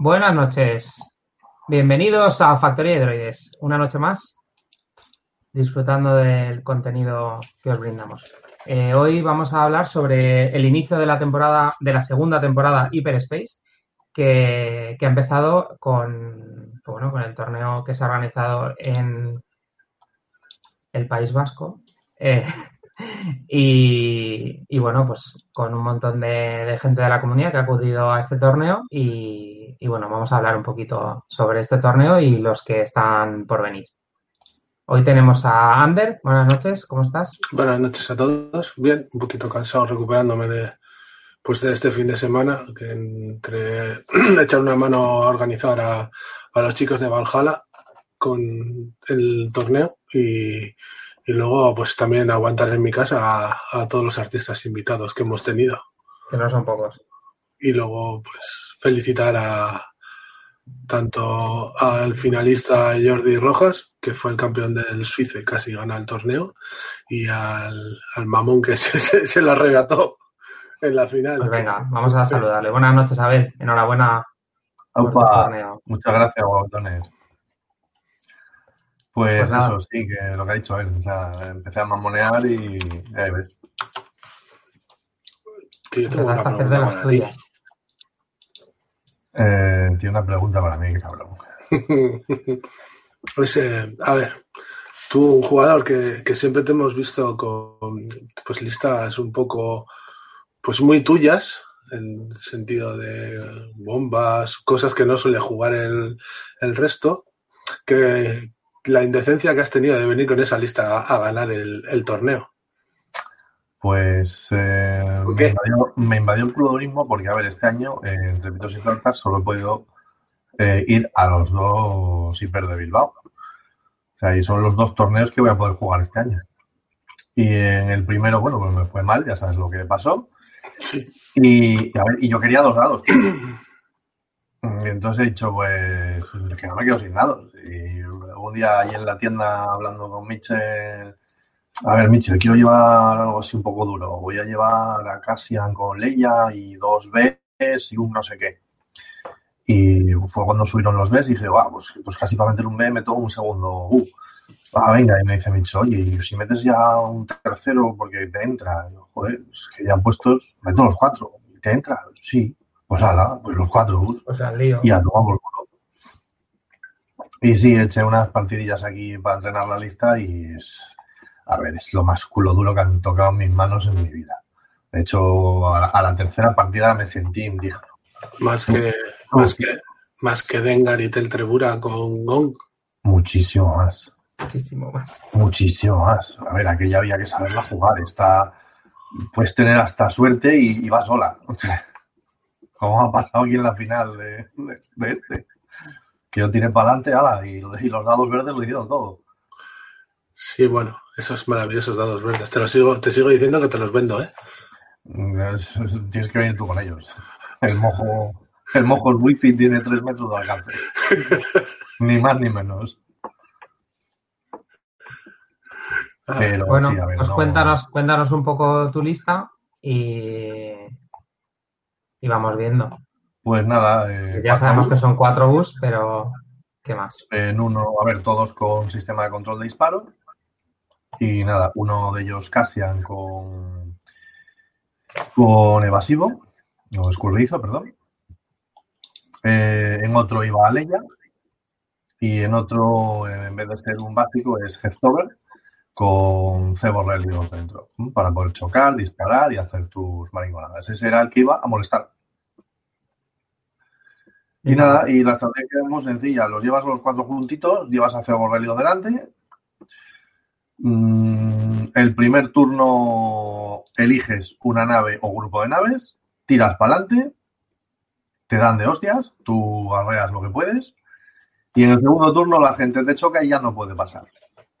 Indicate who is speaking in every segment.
Speaker 1: Buenas noches. Bienvenidos a Factoría de Droides. Una noche más, disfrutando del contenido que os brindamos. Eh, hoy vamos a hablar sobre el inicio de la temporada, de la segunda temporada Hyperspace, que, que ha empezado con, bueno, con el torneo que se ha organizado en el País Vasco. Eh, y, bueno, pues con un montón de, gente de la comunidad que ha acudido a este torneo y, y, bueno, vamos a hablar un poquito sobre este torneo y los que están por venir. Hoy tenemos a Ander. Buenas noches, ¿cómo estás?
Speaker 2: Buenas noches a todos. Bien, un poquito cansado recuperándome de, pues de este fin de semana, que entre echar una mano a organizar a, a los chicos de Valhalla con el torneo y y luego, pues también aguantar en mi casa a, a, todos los artistas invitados que hemos tenido.
Speaker 1: Que no son pocos.
Speaker 2: Y luego, pues felicitar a tanto al finalista Jordi Rojas, que fue el campeón del Suizo y casi gana el torneo, y al, al mamón que se, se, se, la regató en la final.
Speaker 1: Pues venga, vamos a saludarle. Buenas noches, Abel. Enhorabuena.
Speaker 3: Opa, muchas gracias, botones. Pues, pues eso, sí, que lo que ha dicho él. O sea, empecé a mamonear y ya ves.
Speaker 2: Que yo tengo una pregunta para ti.
Speaker 3: Eh, tiene una pregunta para mí, cabrón.
Speaker 2: pues, eh, a ver, tú, un jugador que, que, siempre te hemos visto con pues listas un poco, pues muy tuyas, en sentido de bombas, cosas que no suele jugar el, el resto, que, la indecencia que has tenido de venir con esa lista a, a ganar el, el, torneo.
Speaker 3: Pues eh, me, invadió, me, invadió, el clubismo porque, a ver, este año eh, entre pitos y flautas solo he podido eh, ir a los dos hiper de Bilbao. O sea, y son los dos torneos que voy a poder jugar este año. Y en el primero, bueno, pues me fue mal, ya sabes lo que pasó.
Speaker 2: Sí.
Speaker 3: Y, a ver, y yo quería dos dados. Entonces he dicho, pues, que no me quedo sin dados. Y un día ahí en la tienda hablando con Mitchell, a ver, Mitchell, quiero llevar algo así un poco duro. Voy a llevar a Cassian con Leia y dos Bs y un no sé qué. Y fue cuando subieron los Bs y dije, ah, pues, pues, casi para meter un B me tomo un segundo. Uh. Ah, venga, y me dice Mitchell, oye, si metes ya un tercero porque te entra, yo, joder, es que ya puestos, meto los cuatro, te entra, sí, pues ala, pues los cuatro bus.
Speaker 1: Pues al lío.
Speaker 3: Y a tomar por culo. Y sí, eché unas partidillas aquí para entrenar la lista y es, a ver, es lo más culo duro que han tocado mis manos en mi vida. De hecho, a la, a la tercera partida me sentí indigno.
Speaker 2: Más que, más que, más que Dengar y Teltrebura con Gong.
Speaker 3: Muchísimo más.
Speaker 1: Muchísimo más.
Speaker 3: Muchísimo más. A ver, aquella había que saberla jugar. Está, puedes tener hasta suerte y, y va sola. Como ha pasado aquí en la final de, de, de este que yo tiré para adelante, ala, y, y, los dados verdes lo hicieron todo.
Speaker 2: Sí, bueno, esos maravillosos dados verdes. Te, lo sigo, te sigo diciendo que te los vendo, ¿eh?
Speaker 3: Es, es, tienes que venir tú con ellos. El mojo, el mojo el wifi tiene tres metros de alcance. ni más ni menos.
Speaker 1: Pero, bueno, sí, ver, pues no... cuéntanos, cuéntanos un poco tu lista y, y vamos viendo.
Speaker 3: Pues nada. Eh,
Speaker 1: ya sabemos bus. que son cuatro bus, pero ¿qué más?
Speaker 3: En uno, a ver, todos con sistema de control de disparo. Y nada, uno de ellos Cassian con, con evasivo, o escurridizo, perdón. Eh, en otro iba Leia. Y en otro, en vez de ser un básico, es Heftover con cebo religios dentro, para poder chocar, disparar y hacer tus maringonadas. Ese era el que iba a molestar. Y nada, y la estrategia es muy sencilla. Los llevas los cuatro juntitos, llevas a Cebo Relio delante. Mm, el primer turno eliges una nave o grupo de naves, tiras para adelante, te dan de hostias, tú arreas lo que puedes. Y en el segundo turno la gente te choca y ya no puede pasar.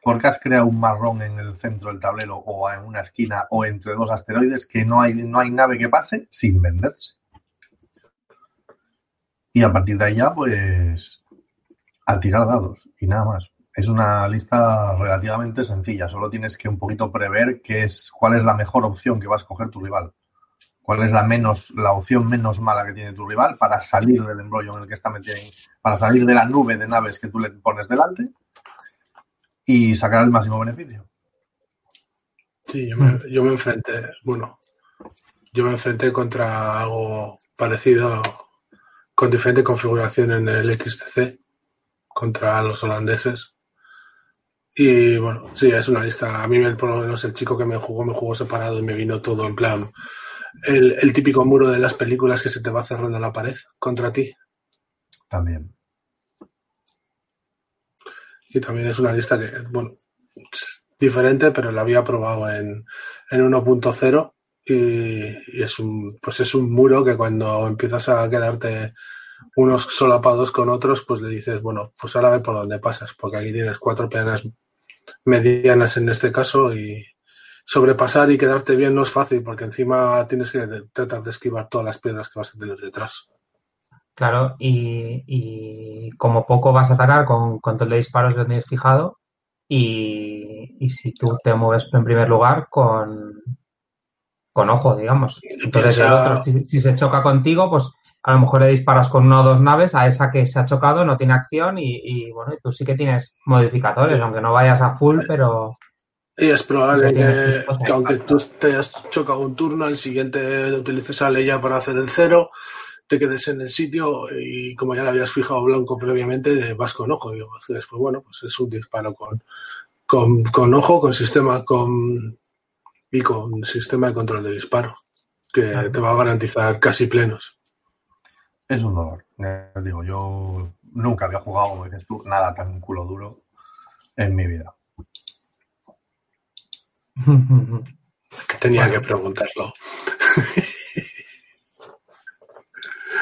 Speaker 3: Porque has creado un marrón en el centro del tablero o en una esquina o entre dos asteroides que no hay, no hay nave que pase sin venderse. Y a partir de ahí ya, pues, a tirar dados y nada más. Es una lista relativamente sencilla. Solo tienes que un poquito prever qué es, cuál es la mejor opción que va a escoger tu rival. cuál es la menos, la opción menos mala que tiene tu rival para salir del embrollo en el que está metido, para salir de la nube de naves que tú le pones delante y sacar el máximo beneficio.
Speaker 2: Sí, yo me, yo me enfrenté, bueno, yo me enfrenté contra algo parecido con diferente configuración en el XTC contra los holandeses. Y bueno, sí, es una lista. A mí, por lo menos, el chico que me jugó, me jugó separado y me vino todo en plan. El, el típico muro de las películas que se te va cerrando la pared contra ti.
Speaker 3: También.
Speaker 2: Y también es una lista que, bueno, diferente, pero la había probado en, en 1.0 y, es un, pues es un muro que cuando empiezas a quedarte unos solapados con otros, pues le dices, bueno, pues ahora ve por dónde pasas, porque aquí tienes cuatro peanas medianas en este caso y sobrepasar y quedarte bien no es fácil, porque encima tienes que tratar de esquivar todas las piedras que vas a tener detrás.
Speaker 1: Claro, y, y como poco vas a atacar con control de disparos lo tienes fijado y, y, si tú te mueves en primer lugar con, con ojo, digamos. Entonces el otro, si, si, se choca contigo, pues a lo mejor le disparas con una o dos naves a esa que se ha chocado, no tiene acción y, y bueno, tú sí que tienes modificadores, sí. aunque no vayas a full, pero...
Speaker 2: Y es probable que, que, aunque tú te hayas chocado un turno, el siguiente utilices a Leia para hacer el cero, te quedes en el sitio y como ya le habías fijado blanco previamente, vas con ojo. Digo, pues bueno, pues es un disparo con, con, con ojo, con sistema con y con sistema de control de disparo, que claro. te va a garantizar casi plenos.
Speaker 3: Es un dolor. Eh, digo, yo nunca había jugado, como dices tú, nada tan culo duro en mi vida.
Speaker 2: que tenía bueno. que preguntarlo.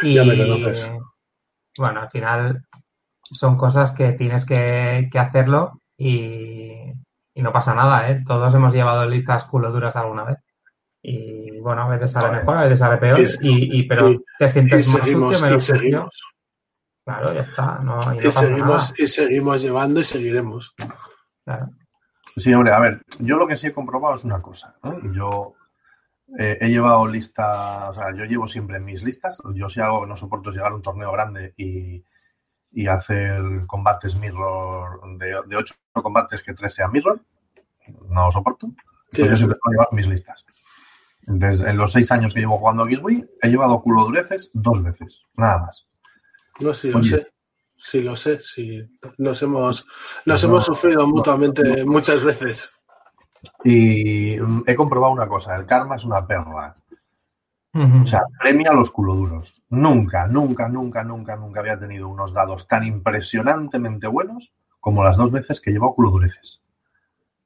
Speaker 1: Y, ya me conoces. Bueno, al final son cosas que tienes que, que hacerlo y, y, no pasa nada, ¿eh? Todos hemos llevado listas culo duras alguna vez. Y bueno, a veces sale mejor, a veces sale peor, y, y pero te sientes más
Speaker 2: seguimos,
Speaker 1: sucio, menos
Speaker 2: seguimos.
Speaker 1: Claro, ya está. No, y, no
Speaker 2: y seguimos, y seguimos llevando y seguiremos.
Speaker 1: Claro.
Speaker 3: Sí, hombre, a ver, yo lo que sí he comprobado es una cosa. ¿no? Yo eh, he llevado lista, o sea, yo llevo siempre mis listas. Yo si algo que no soporto es llegar a un torneo grande y, y hacer combates mirror de, de, ocho combates que tres sean mirror. No lo soporto. Sí, yo siempre he llevado mis listas. Desde, en los seis años que llevo jugando a Xwii, he llevado culo dureces dos veces, nada más.
Speaker 2: No, sí, lo sé. Sí, lo sé. Sí, nos hemos, nos no, hemos sufrido no, mutuamente no, muchas veces.
Speaker 3: Y he comprobado una cosa, el karma es una perra. Uh -huh. O sea, premia a los culoduros. Nunca, nunca, nunca, nunca, nunca había tenido unos dados tan impresionantemente buenos como las dos veces que llevo culodureces.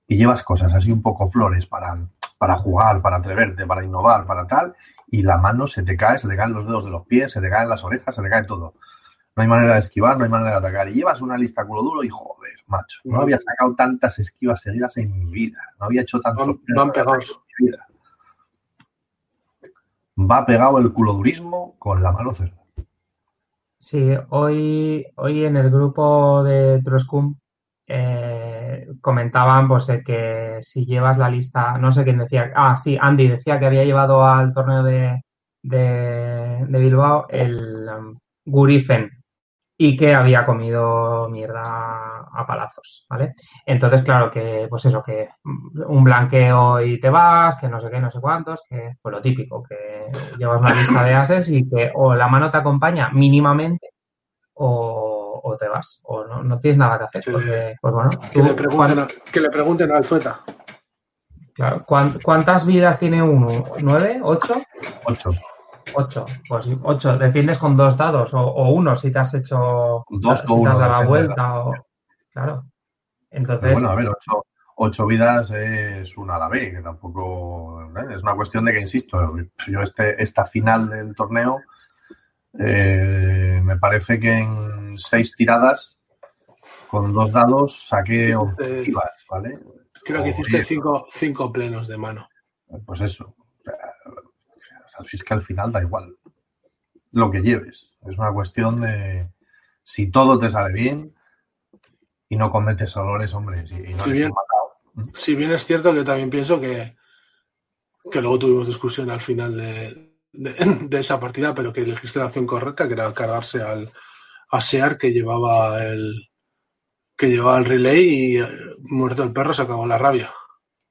Speaker 3: Y llevas cosas así un poco flores para, para jugar, para atreverte, para innovar, para tal, y la mano se te cae, se te caen los dedos de los pies, se te caen las orejas, se te cae todo. No hay manera de esquivar, no hay manera de atacar. Y llevas una lista culo duro y joder, macho. No había sacado tantas esquivas seguidas en mi vida. No había hecho tantos.
Speaker 2: Van, van pegados.
Speaker 3: En mi vida. Va pegado el culodurismo con la mano cerrada.
Speaker 1: Sí, hoy, hoy en el grupo de Troscum eh, comentaban pues que si llevas la lista, no sé quién decía, ah, sí, Andy decía que había llevado al torneo de, de, de Bilbao el um, Gurifen, y que había comido mierda a palazos, ¿vale? Entonces, claro, que, pues eso, que un blanqueo y te vas, que no sé qué, no sé cuántos, que pues lo típico, que llevas una lista de ases y que o la mano te acompaña mínimamente o, o te vas, o no, no, tienes nada que hacer, sí. porque, pues bueno.
Speaker 2: Que, tú, le pregunten, a, que le pregunten al Zueta.
Speaker 1: Claro, ¿cuántas vidas tiene uno? ¿Nueve? ¿Ocho?
Speaker 3: Ocho.
Speaker 1: 8, pues 8, defiendes con dos dados o, o, uno si te has hecho
Speaker 3: dos
Speaker 1: si
Speaker 3: o uno,
Speaker 1: te has dado la vuelta o claro. Entonces,
Speaker 3: Pero bueno, a ver, 8, 8 vidas es una a la vez, que tampoco ¿eh? es una cuestión de que insisto, yo este esta final del torneo eh, me parece que en seis tiradas con dos dados saqué 11 vivas, ¿vale?
Speaker 2: Creo que hiciste cinco, cinco plenos de mano.
Speaker 3: Pues eso. Así es que al final da igual lo que lleves. Es una cuestión de si todo te sale bien y no cometes olores, hombre. Si, y no
Speaker 2: si, bien, si bien es cierto que también pienso que, que luego tuvimos discusión al final de, de, esa partida, pero que elegiste la acción correcta, que era cargarse al a Sear que llevaba el que llevaba el relay y eh, muerto el perro se acabó la rabia.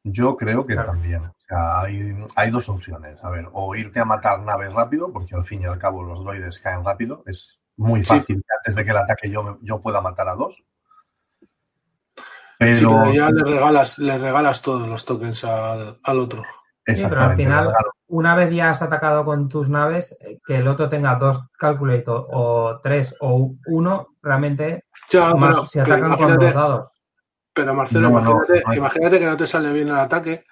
Speaker 3: Yo creo que también. O sea, hay, hay, dos opciones. A ver, o irte a matar naves rápido, porque al fin y al cabo los droides caen rápido. Es muy fácil que antes de que el ataque yo, yo pueda matar a dos.
Speaker 2: Pero, ya le regalas, le regalas todos los tokens al, al otro.
Speaker 1: Sí, pero al final, una vez ya has atacado con tus naves, eh, que el otro tenga dos calculator o tres o uno, realmente
Speaker 2: si atacan con dos dados. Pero Marcelo, imagínate, que no te sale bien el ataque.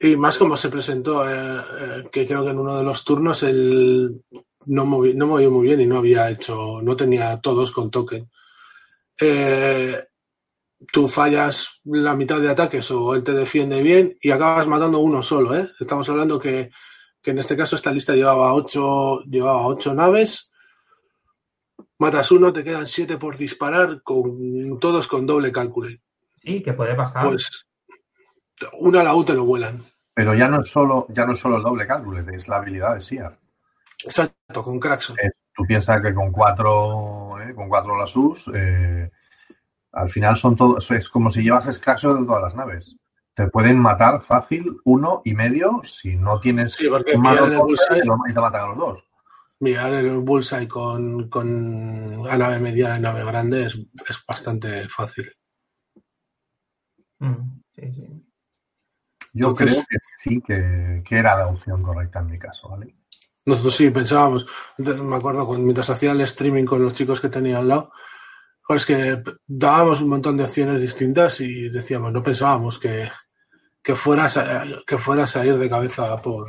Speaker 2: Y más como se presentó, eh, eh, que creo que en uno de los turnos él no, no movió muy bien y no había hecho, no tenía todos con token. Eh, tú fallas la mitad de ataques o él te defiende bien y acabas matando uno solo, ¿eh? Estamos hablando que, en este caso esta lista llevaba ocho, llevaba ocho naves. Matas uno, te quedan siete por disparar, con todos con doble cálculo.
Speaker 1: Sí, que puede pasar.
Speaker 2: Pues una a la U te lo vuelan.
Speaker 3: Pero ya no es solo, ya no es solo el doble cálculo, es la habilidad de Siar.
Speaker 2: Exacto, con Craxon.
Speaker 3: Eh, tú piensas que con cuatro, eh, con cuatro Lasus, eh, al final son todos, es como si llevas Scraxos en todas las naves. Te pueden matar fácil uno y medio si no tienes
Speaker 2: sí, porque mirar el bullseye,
Speaker 3: y te matan a los dos.
Speaker 2: Mirar el bullseye con, con la nave mediana y nave grande es, es bastante fácil.
Speaker 1: Mm, sí, sí.
Speaker 3: Yo creo que sí que, que, era la opción correcta en mi caso, ¿vale?
Speaker 2: Nosotros sí pensábamos, me acuerdo cuando mientras hacía el streaming con los chicos que tenía al lado, pues que dábamos un montón de opciones distintas y decíamos, no pensábamos que, que, fueras, que fueras a ir de cabeza a por,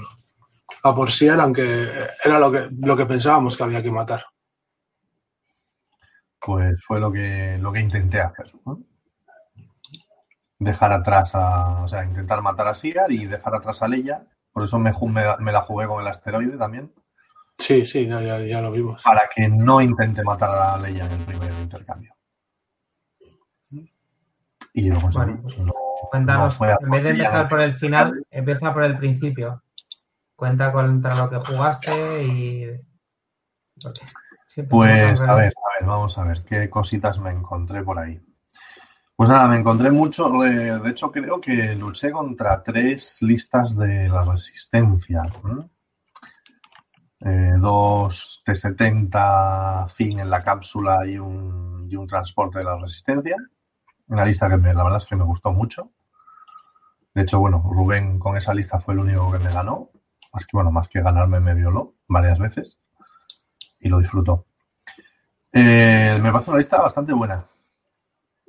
Speaker 2: a por Sier, aunque era lo que, lo que pensábamos que había que matar.
Speaker 3: Pues fue lo que, lo que intenté hacer. Dejar atrás a. O sea, intentar matar a Siar y dejar atrás a Leia. Por eso me, me la jugué con el asteroide también.
Speaker 2: Sí, sí, ya, ya, lo vimos.
Speaker 3: Para que no intente matar a la ley en el primer intercambio. Y luego
Speaker 1: pues no, cuéntanos, en vez de empezar por el final, empieza por el principio. Cuenta contra lo que jugaste y.
Speaker 3: Pues a ver, a ver, vamos a ver qué cositas me encontré por ahí. Pues nada, me encontré mucho, de hecho creo que luché contra tres listas de la resistencia eh, dos T-70 fin en la cápsula y un, y un transporte de la resistencia. Una lista que me, la verdad es que me gustó mucho. De hecho, bueno, Rubén con esa lista fue el único que me ganó. Más que, bueno, más que ganarme me violó varias veces y lo disfrutó. Eh, me parece una lista bastante buena.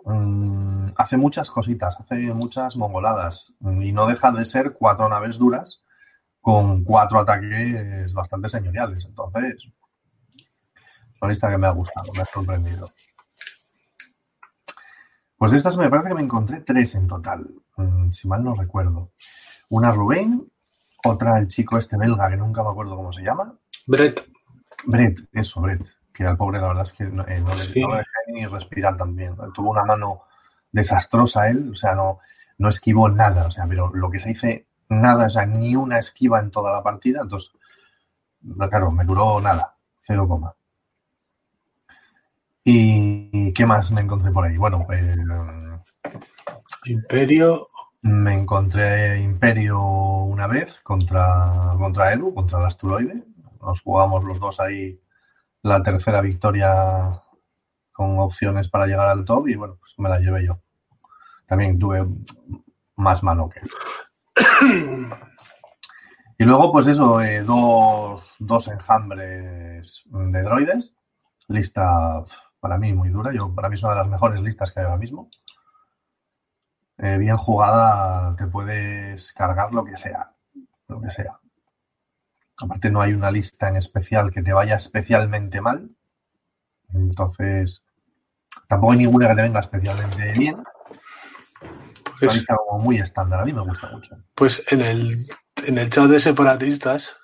Speaker 3: Mm, hace muchas cositas, hace muchas mongoladas y no deja de ser cuatro naves duras con cuatro ataques bastante señoriales. Entonces, es una lista que me ha gustado, me ha sorprendido. Pues de estas me parece que me encontré tres en total, mm, si mal no recuerdo. Una Rubén, otra el chico este belga que nunca me acuerdo cómo se llama.
Speaker 2: Brett.
Speaker 3: Brett, eso, Brett. Que al pobre la verdad es que no, eh, le, ni respirar también. Tuvo una mano desastrosa él, o sea, no, no esquivó nada. O sea, pero lo que se dice nada, o sea, ni una esquiva en toda la partida, entonces, claro, me duró nada, cero coma. ¿Y qué más me encontré por ahí? Bueno,
Speaker 2: Imperio.
Speaker 3: Me encontré Imperio una vez contra, contra Edu, contra el asteroide. Nos jugamos los dos ahí la tercera victoria con opciones para llegar al top y bueno, pues me la llevé yo. También tuve más mano que y luego, pues eso, eh, dos, dos enjambres de droides. Lista para mí muy dura. Yo, para mí es una de las mejores listas que hay ahora mismo. Eh, bien jugada, te puedes cargar lo que sea. Lo que sea. Aparte, no hay una lista en especial que te vaya especialmente mal. Entonces, tampoco hay ninguna que te venga especialmente bien. Pues, como muy estándar, a mí me gusta mucho.
Speaker 2: Pues en el, en el chat de separatistas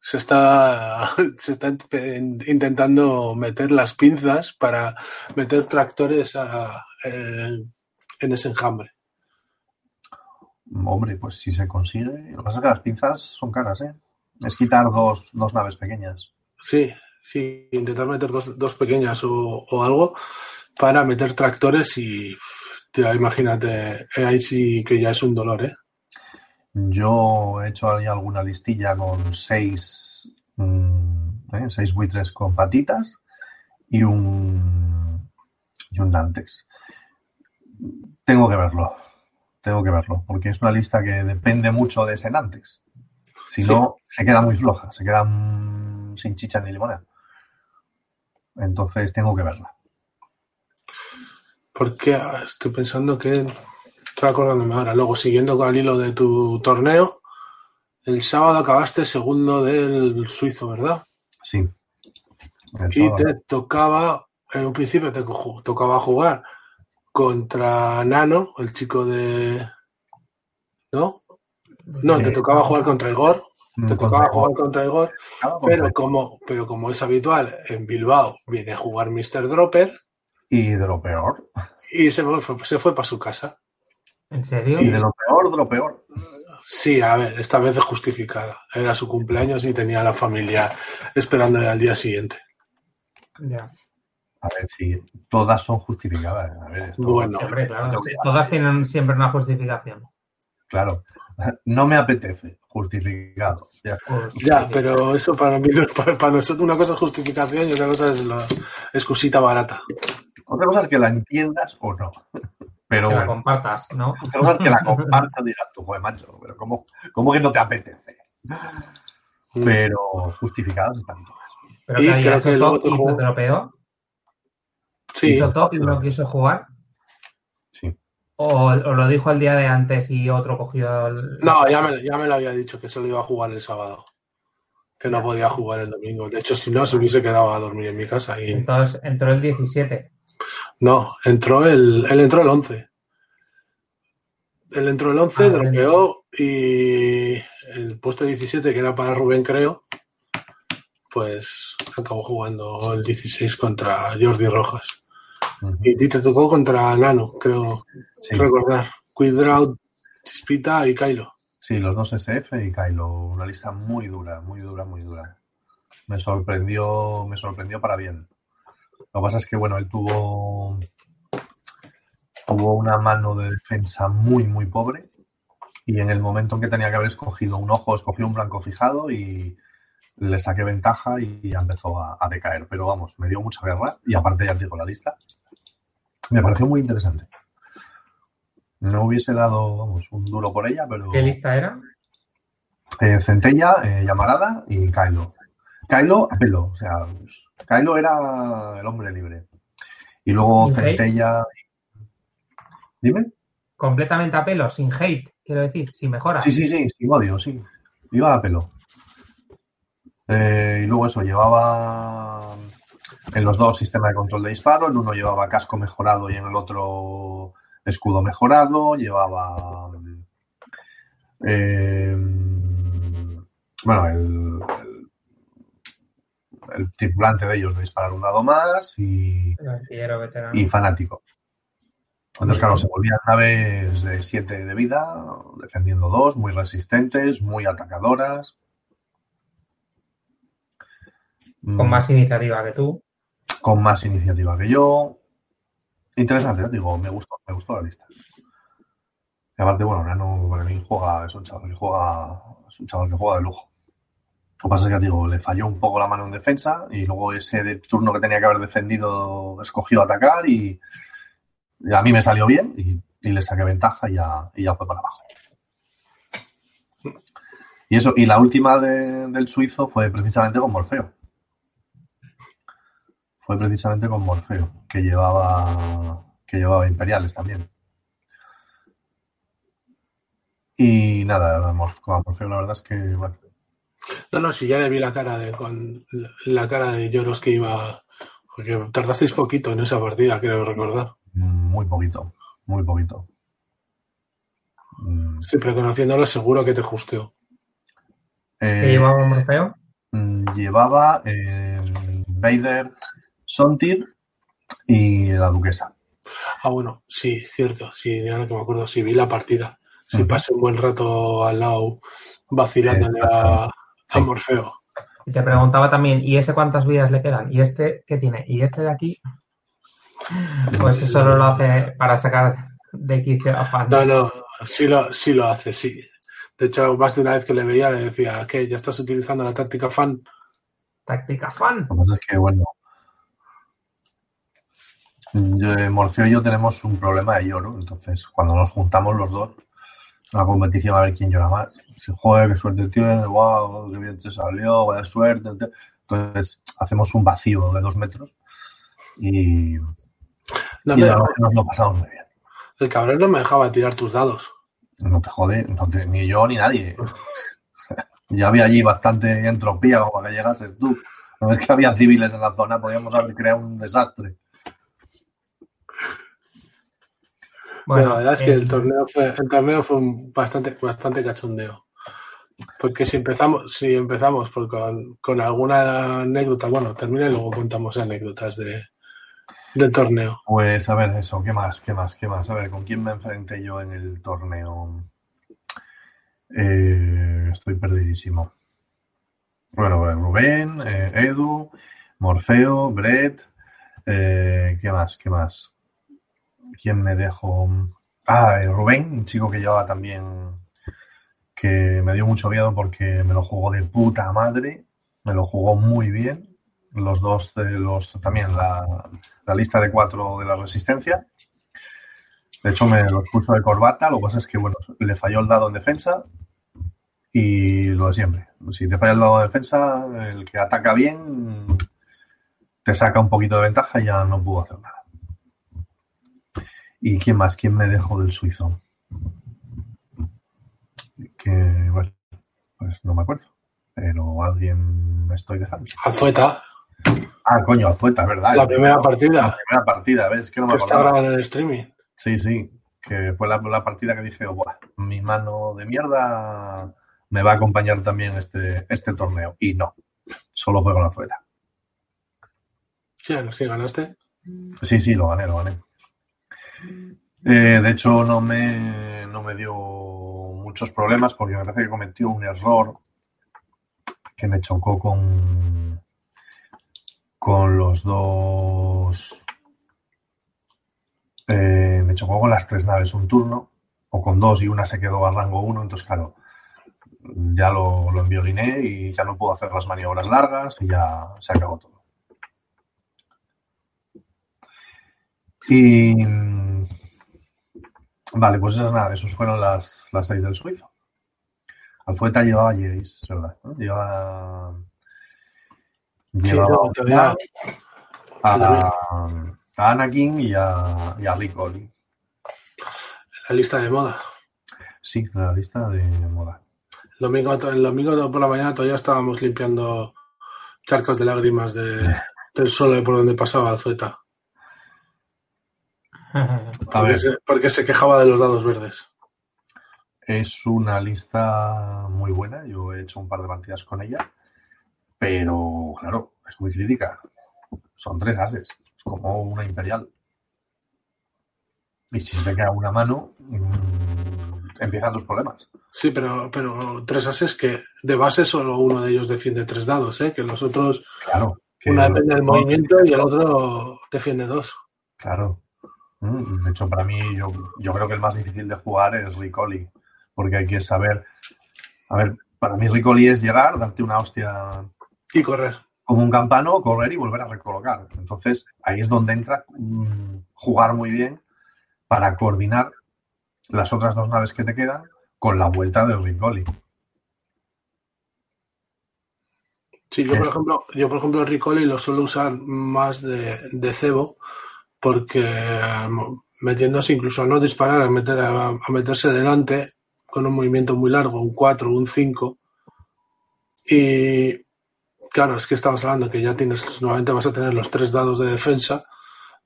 Speaker 2: se está, se está intentando meter las pinzas para meter tractores a, eh, en ese enjambre.
Speaker 3: Hombre, pues si se consigue. Lo que pasa es que las pinzas son caras, ¿eh? Es quitar dos, dos naves pequeñas.
Speaker 2: Sí, sí, intentar meter dos, dos pequeñas o, o algo para meter tractores y imagínate, eh, ahí sí que ya es un dolor, ¿eh?
Speaker 3: Yo he hecho ahí alguna listilla con seis, mm, ¿eh? seis buitres con patitas y un, y un Nantex. Tengo que verlo, tengo que verlo, porque es una lista que depende mucho de ese Nantex. Si
Speaker 2: Sí.
Speaker 3: no, se queda muy floja, se queda mm, sin chicha ni limonada. Entonces tengo que verla.
Speaker 2: Porque ah, estoy pensando que. Estoy acordándome ahora. Luego, siguiendo con el hilo de tu torneo, el sábado acabaste segundo del suizo, ¿verdad?
Speaker 3: Sí.
Speaker 2: Y te tocaba, en un principio te tocaba jugar contra Nano, el chico de. ¿No? No, te tocaba jugar contra Igor. Te
Speaker 3: Mm,
Speaker 2: tocaba
Speaker 3: contra-
Speaker 2: jugar contra Igor. Pero como, pero como es habitual, en Bilbao viene a jugar Mr. Dropper
Speaker 3: Y de lo peor.
Speaker 2: y se fue, se fue para su casa.
Speaker 1: ¿En serio?
Speaker 3: Y de lo peor, de lo peor.
Speaker 2: Sí, a ver, esta vez es justificada. Era su cumpleaños y tenía a la familia esperándole al día siguiente.
Speaker 1: Ya.
Speaker 3: A ver, si todas son justificadas. A ver, esto-
Speaker 2: Bueno.
Speaker 1: Hombre, claro, todas tienen siempre una justificación.
Speaker 3: Claro. No me apetece. Justificado. Ya.
Speaker 2: Ya, pero eso para mí, para nosotros una cosa es justificación y otra cosa es la excusita barata.
Speaker 3: Otra cosa es que la entiendas o no. Pero
Speaker 1: que la compartas, ¿no?
Speaker 3: otra cosa es que la compartas y digas tú, joder, macho, pero ¿cómo, cómo que no te apetece? Pero justificadas están todas.
Speaker 1: Pero
Speaker 2: Y
Speaker 1: que
Speaker 2: creo que
Speaker 1: hizo
Speaker 2: luego jugó-
Speaker 1: se tropeó.
Speaker 2: Sí,
Speaker 1: Hizo top y no quiso jugar.
Speaker 3: Sí.
Speaker 1: O, o lo dijo el día de antes y otro cogió el.
Speaker 2: no, ya me, ya me lo había dicho que solo iba a jugar el sábado. Que no podía jugar el domingo. De hecho, si no, se hubiese quedado a dormir en mi casa. Y
Speaker 1: Entonces entró el 17.
Speaker 2: No, entró el, él entró el 11. Él entró el 11,
Speaker 1: Ah,
Speaker 2: dropeó y el puesto 17, que era para Rubén, creo, pues acabó jugando el 16 contra Jordi Rojas.
Speaker 3: Ujú.
Speaker 2: Y a ti te tocó contra Nano, creo
Speaker 3: Sí.
Speaker 2: recordar. Quidraut, Chispita y Kylo.
Speaker 3: Sí, los dos SF y Kylo. Una lista muy dura, muy dura, muy dura. Me sorprendió, me sorprendió para bien. Lo que pasa es que, bueno, él tuvo, tuvo una mano de defensa muy, muy pobre. Y en el momento en que tenía que haber escogido un ojo, escogió un blanco fijado y le saqué ventaja y ya empezó a, a decaer. Pero vamos, me dio mucha guerra y aparte ya digo la lista. Me pareció muy interesante. No hubiese dado, vamos, un duro por ella, pero...
Speaker 1: ¿Qué lista era?
Speaker 3: Eh, Centella, eh, Llamarada y Kylo. Kylo a pelo, o sea, pues, Kylo era el hombre libre. Y luego. Centella. Dime.
Speaker 1: Completamente a pelo, sin hate, quiero decir, sin mejora.
Speaker 3: Sí, sí, sí, sin odio, sí. Iba a pelo. Eh, y luego eso, llevaba en los dos sistema de control de disparo. En uno llevaba casco mejorado y en el otro escudo mejorado. Llevaba. eh, bueno, el, el, tripulante de ellos de disparar un dado más y, y fanático. Entonces, claro, se volvían naves de 7 de vida, defendiendo dos, muy resistentes, muy atacadoras.
Speaker 1: Con
Speaker 3: Mm,
Speaker 1: más iniciativa que tú.
Speaker 3: con más iniciativa que yo. Interesante, ¿eh? digo, me gustó, me gustó la lista. Y aparte, bueno, Nano para mí juega, es un chaval que juega, es un chaval que juega de lujo. Lo que pasa es que, digo, le falló un poco la mano en defensa y luego ese de turno que tenía que haber defendido escogió atacar y, a mí me salió bien y, le saqué ventaja y ya, y ya fue para abajo. Y eso, y la última de- del suizo fue precisamente con Morfeo. Fue precisamente con Morfeo, que llevaba, que llevaba Imperiales también. Y nada, con Morfeo la verdad es que,
Speaker 2: No, no, si ya le vi la cara de con la- cara de lloros que iba. Porque tardasteis poquito en esa partida, creo recordar.
Speaker 3: muy poquito, muy poquito. Mm,
Speaker 2: Siempre conociéndolo, seguro que te justeó.
Speaker 3: eh,
Speaker 1: ¿Qué llevaba Morfeo?
Speaker 3: mm, llevaba eh, Vader, Sontir y la duquesa.
Speaker 2: Ah, bueno, sí, cierto. Sí, ahora que me acuerdo, sí vi la partida. Sí,
Speaker 3: Ujú.
Speaker 2: pasé un buen rato al lado vacilándole a, a Morfeo.
Speaker 1: Y te preguntaba también, ¿y ese cuántas vidas le quedan? ¿Y este qué tiene? ¿Y este de aquí? Pues eso solo lo hace para sacar de quicio a Fan.
Speaker 2: No, no, sí lo, sí lo hace, sí. De hecho, más de una vez que le veía le decía, ¿qué? ¿Ya estás utilizando la táctica fan?
Speaker 1: Táctica fan.
Speaker 3: Lo que pasa es que, bueno, yo, Morfeo y yo tenemos un problema de lloro, entonces cuando nos juntamos los dos, una competición a ver quién llora más. Si joder, qué suerte tiene, wow, qué bien te salió, vaya suerte. Entonces hacemos un vacío de dos metros y,
Speaker 2: No
Speaker 3: y
Speaker 2: me-
Speaker 3: la nos lo pasamos muy bien.
Speaker 2: el cabrón no me dejaba tirar tus dados.
Speaker 3: No te jode, no te- ni yo ni nadie. ya había allí bastante entropía como para que llegases tú. No es que había civiles en la zona, podíamos haber creado un desastre.
Speaker 1: Bueno,
Speaker 2: la verdad es que
Speaker 1: eh,
Speaker 2: el torneo fue, el torneo fue un bastante, bastante cachondeo. Porque si empezamos, si empezamos por con, con alguna anécdota, bueno, termina y luego contamos anécdotas de, del torneo.
Speaker 3: Pues a ver, eso, ¿qué más? ¿Qué más? ¿Qué más? A ver, ¿con quién me enfrenté yo en el torneo? Eh, estoy perdidísimo. Bueno, pues, Rubén, eh, Edu, Morfeo, Brett, eh, ¿qué más? ¿Qué más? ¿Quién me dejo? Ah, eh, Rubén, un chico que llevaba también, que me dio mucho miedo porque me lo jugó de puta madre, me lo jugó muy bien. Los dos, de los también la, la lista de cuatro de la resistencia. De hecho, me lo puso de corbata. Lo que pasa es que, bueno, le falló el dado en defensa y lo de siempre. Si te falla el dado de defensa, el que ataca bien te saca un poquito de ventaja y ya no pudo hacer nada. ¿Y quién más? ¿Quién me dejó del suizo? Que, bueno, pues no me acuerdo. Pero alguien me estoy dejando.
Speaker 2: Alzueta,
Speaker 3: Ah, coño, Alzueta, verdad.
Speaker 2: la primera
Speaker 3: La
Speaker 2: partida
Speaker 3: primera partida, ¿ves? Que no me
Speaker 2: que está grabada en el streaming.
Speaker 3: Sí, sí, que fue la, la partida que dije, Buah, mi mano de mierda me va a acompañar también este, este torneo. Y no, solo fue con la Alzueta.
Speaker 2: Sí, sí, ganaste.
Speaker 3: Sí, sí, lo gané, lo gané. Eh, de hecho, no me, no me dio muchos problemas porque me parece que cometió un error que me chocó con, con los dos. eh, me chocó con las tres naves un turno, o con dos y una se quedó a rango uno, entonces, claro, ya lo, lo envioliné y ya no puedo hacer las maniobras largas y ya se acabó todo. Y vale, pues esas nada, esos fueron las, las seis del suizo. Alfueta llevaba Jedis, es verdad. ¿no? Llevaba.
Speaker 2: Sí,
Speaker 3: Llevaba
Speaker 2: no, todavía-
Speaker 3: a, a Anakin y a, y a Rick Oli.
Speaker 2: la lista de moda.
Speaker 3: Sí, la lista de moda.
Speaker 2: El domingo, el domingo por la mañana todavía estábamos limpiando charcos de lágrimas de, del suelo de por donde pasaba Alzueta. Porque se, porque se quejaba de los dados verdes.
Speaker 3: es una lista muy buena. Yo he hecho un par de partidas con ella. Pero, claro, es muy crítica. Son tres ases. Es como una imperial. Y si se te queda una mano, mm, empiezan tus problemas.
Speaker 2: Sí, pero, pero tres ases que de base solo uno de ellos defiende tres dados, ¿eh? que los otros,
Speaker 3: Claro. que-
Speaker 2: una depende del movimiento y el otro defiende dos.
Speaker 3: Claro. Mm, De hecho, para mí, yo, yo creo que el más difícil de jugar es Ricoli. Porque hay que saber. A ver, para mí Ricoli es llegar, darte una hostia
Speaker 2: Y correr.
Speaker 3: como un campano, correr y volver a recolocar. Entonces, ahí es donde entra mm, jugar muy bien para coordinar las otras dos naves que te quedan con la vuelta del Ricoli.
Speaker 2: Sí, yo
Speaker 3: ¿Qué
Speaker 2: por ejemplo, yo por ejemplo el Ricoli lo suelo usar más de, de cebo porque eh, metiéndose incluso a no disparar, a, meter, a, a meterse delante con un movimiento muy largo, un 4, un 5. Y claro, es que estamos hablando que ya tienes, normalmente vas a tener los tres dados de defensa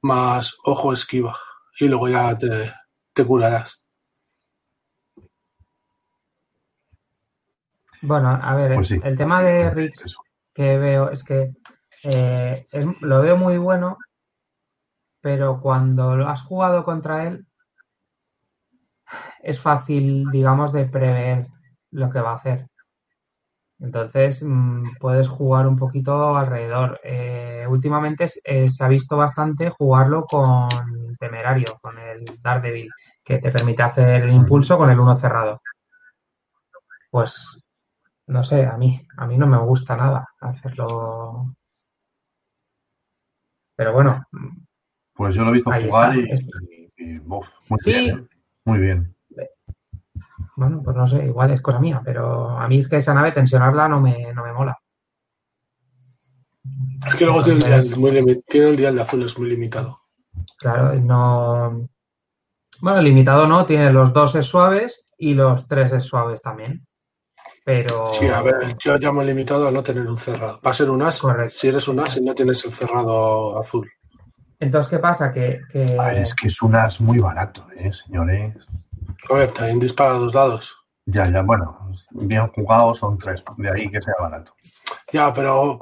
Speaker 2: más ojo esquiva y luego ya te, te curarás.
Speaker 1: Bueno, a ver,
Speaker 3: Pues sí.
Speaker 1: el tema de Rick
Speaker 3: eso.
Speaker 1: que veo es que eh, es- lo veo muy bueno, pero cuando lo has jugado contra él, es fácil, digamos, de prever lo que va a hacer. Entonces mm, puedes jugar un poquito alrededor. Eh, últimamente eh, se ha visto bastante jugarlo con Temerario, con el Daredevil, que te permite hacer el impulso con el uno cerrado. Pues no sé, a mí, a mí no me gusta nada hacerlo. Pero bueno.
Speaker 3: Pues yo lo he visto jugar y, muy bien. ¿eh? Muy bien.
Speaker 1: Bueno, pues no sé, igual es cosa mía, pero a mí es que esa nave tensionarla no me, no me mola.
Speaker 2: Es que luego tiene, el muy tiene el dial de azul, es muy limitado.
Speaker 1: Claro, no. Bueno, limitado no, tiene los dos es suaves y los tres es suaves también. Pero.
Speaker 2: Sí, a ver, yo llamo limitado a no tener un cerrado. Va a ser un as. Correcto. Si eres un as y no tienes el cerrado azul.
Speaker 1: Entonces, ¿qué pasa? Que,
Speaker 3: es que es un as muy barato, ¿eh, señores?
Speaker 2: A ver, también dispara dos dados.
Speaker 3: Ya, ya, bueno, bien jugado son tres, de ahí que sea barato.
Speaker 2: Ya, pero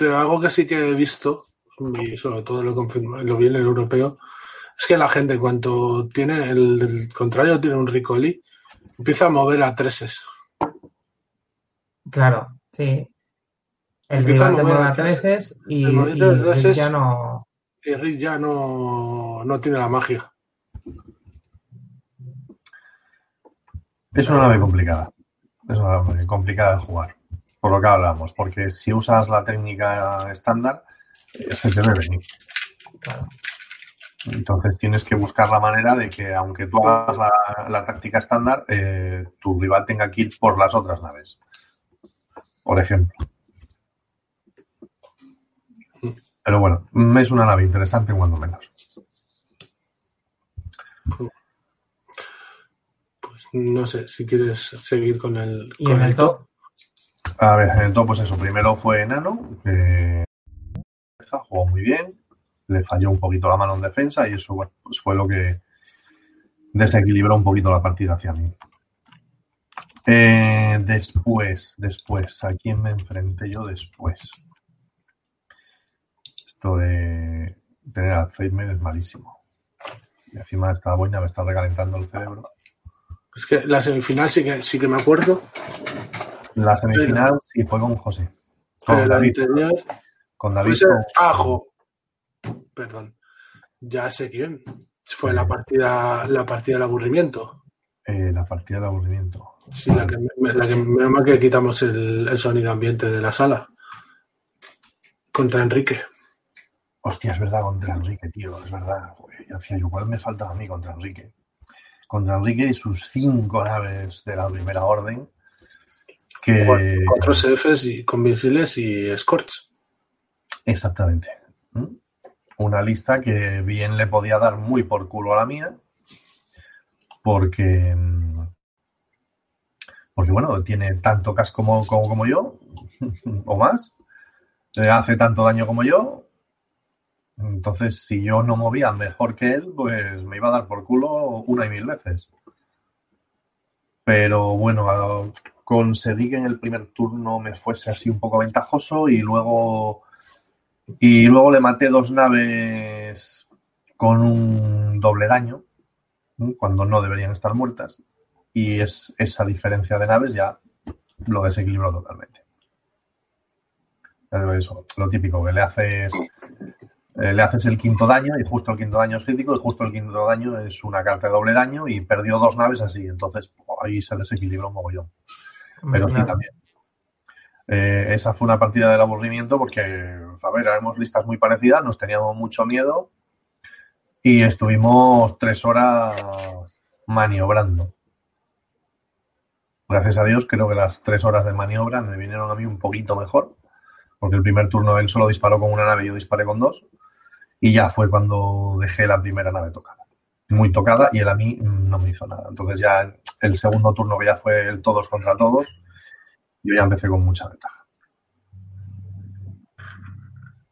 Speaker 2: algo que sí que he visto, y sobre todo lo, lo vi en el europeo, es que la gente, cuando tiene el, contrario, tiene un Ricoli, empieza a mover a treses.
Speaker 1: Claro, sí. El rival te mueve a treses y, y ya no.
Speaker 2: Y Rick ya no, no tiene la magia.
Speaker 3: Es una nave complicada. Es una nave complicada de jugar. Por lo que hablamos. Porque si usas la técnica estándar, eh, se te debe venir. Entonces tienes que buscar la manera de que, aunque tú hagas la, táctica estándar, eh, tu rival tenga que ir por las otras naves. Por ejemplo. Pero bueno, es una nave interesante cuando menos.
Speaker 2: No sé si quieres seguir con el,
Speaker 1: ¿Y en el top?
Speaker 3: A ver, en el top, pues eso. Primero fue Nano, que jugó muy bien. Le falló un poquito la mano en defensa y eso, bueno, pues fue lo que desequilibró un poquito la partida hacia mí. Eh, después, después, ¿a quién me enfrenté yo después? Esto de tener Alzheimer es malísimo. Y encima esta boina me está recalentando el cerebro.
Speaker 2: Es que la semifinal sí que, sí que me acuerdo.
Speaker 3: La semifinal sí fue con José. Con David. con David.
Speaker 2: Ajo. Perdón. Ya sé quién. Fue la partida, la partida del aburrimiento.
Speaker 3: Eh, la partida del aburrimiento.
Speaker 2: Sí, la que, la que menos mal que quitamos el, sonido ambiente de la sala. Contra Enrique.
Speaker 3: Hostia, es verdad, contra Enrique, tío, es verdad. Yo decía, igual me faltaba a mí contra Enrique contra Enrique y sus cinco naves de la primera orden. Que...
Speaker 2: Cuatro CFs y, con misiles y Scorch.
Speaker 3: Exactamente. Una lista que bien le podía dar muy por culo a la mía, porque, porque bueno, tiene tanto casco como, como, como yo, o más, hace tanto daño como yo, entonces, si yo no movía mejor que él, pues me iba a dar por culo una y mil veces. Pero bueno, conseguí que en el primer turno me fuese así un poco ventajoso y luego y luego le maté dos naves con un doble daño cuando no deberían estar muertas y es esa diferencia de naves ya lo desequilibró totalmente. Eso, lo típico que le haces eh, le haces el quinto daño y justo el quinto daño es crítico y justo el quinto daño es una carta de doble daño y perdió dos naves así. Entonces ahí se desequilibró un mogollón. Pero sí también. Eh, esa fue una partida del aburrimiento porque, a ver, éramos listas muy parecidas, nos teníamos mucho miedo y estuvimos tres horas maniobrando. Gracias a Dios, creo que las tres horas de maniobra me vinieron a mí un poquito mejor, porque el primer turno él solo disparó con una nave y yo disparé con dos. Y ya fue cuando dejé la primera nave tocada. Muy tocada y él a mí no me hizo nada. Entonces ya el segundo turno que ya fue el todos contra todos, yo ya empecé con mucha ventaja.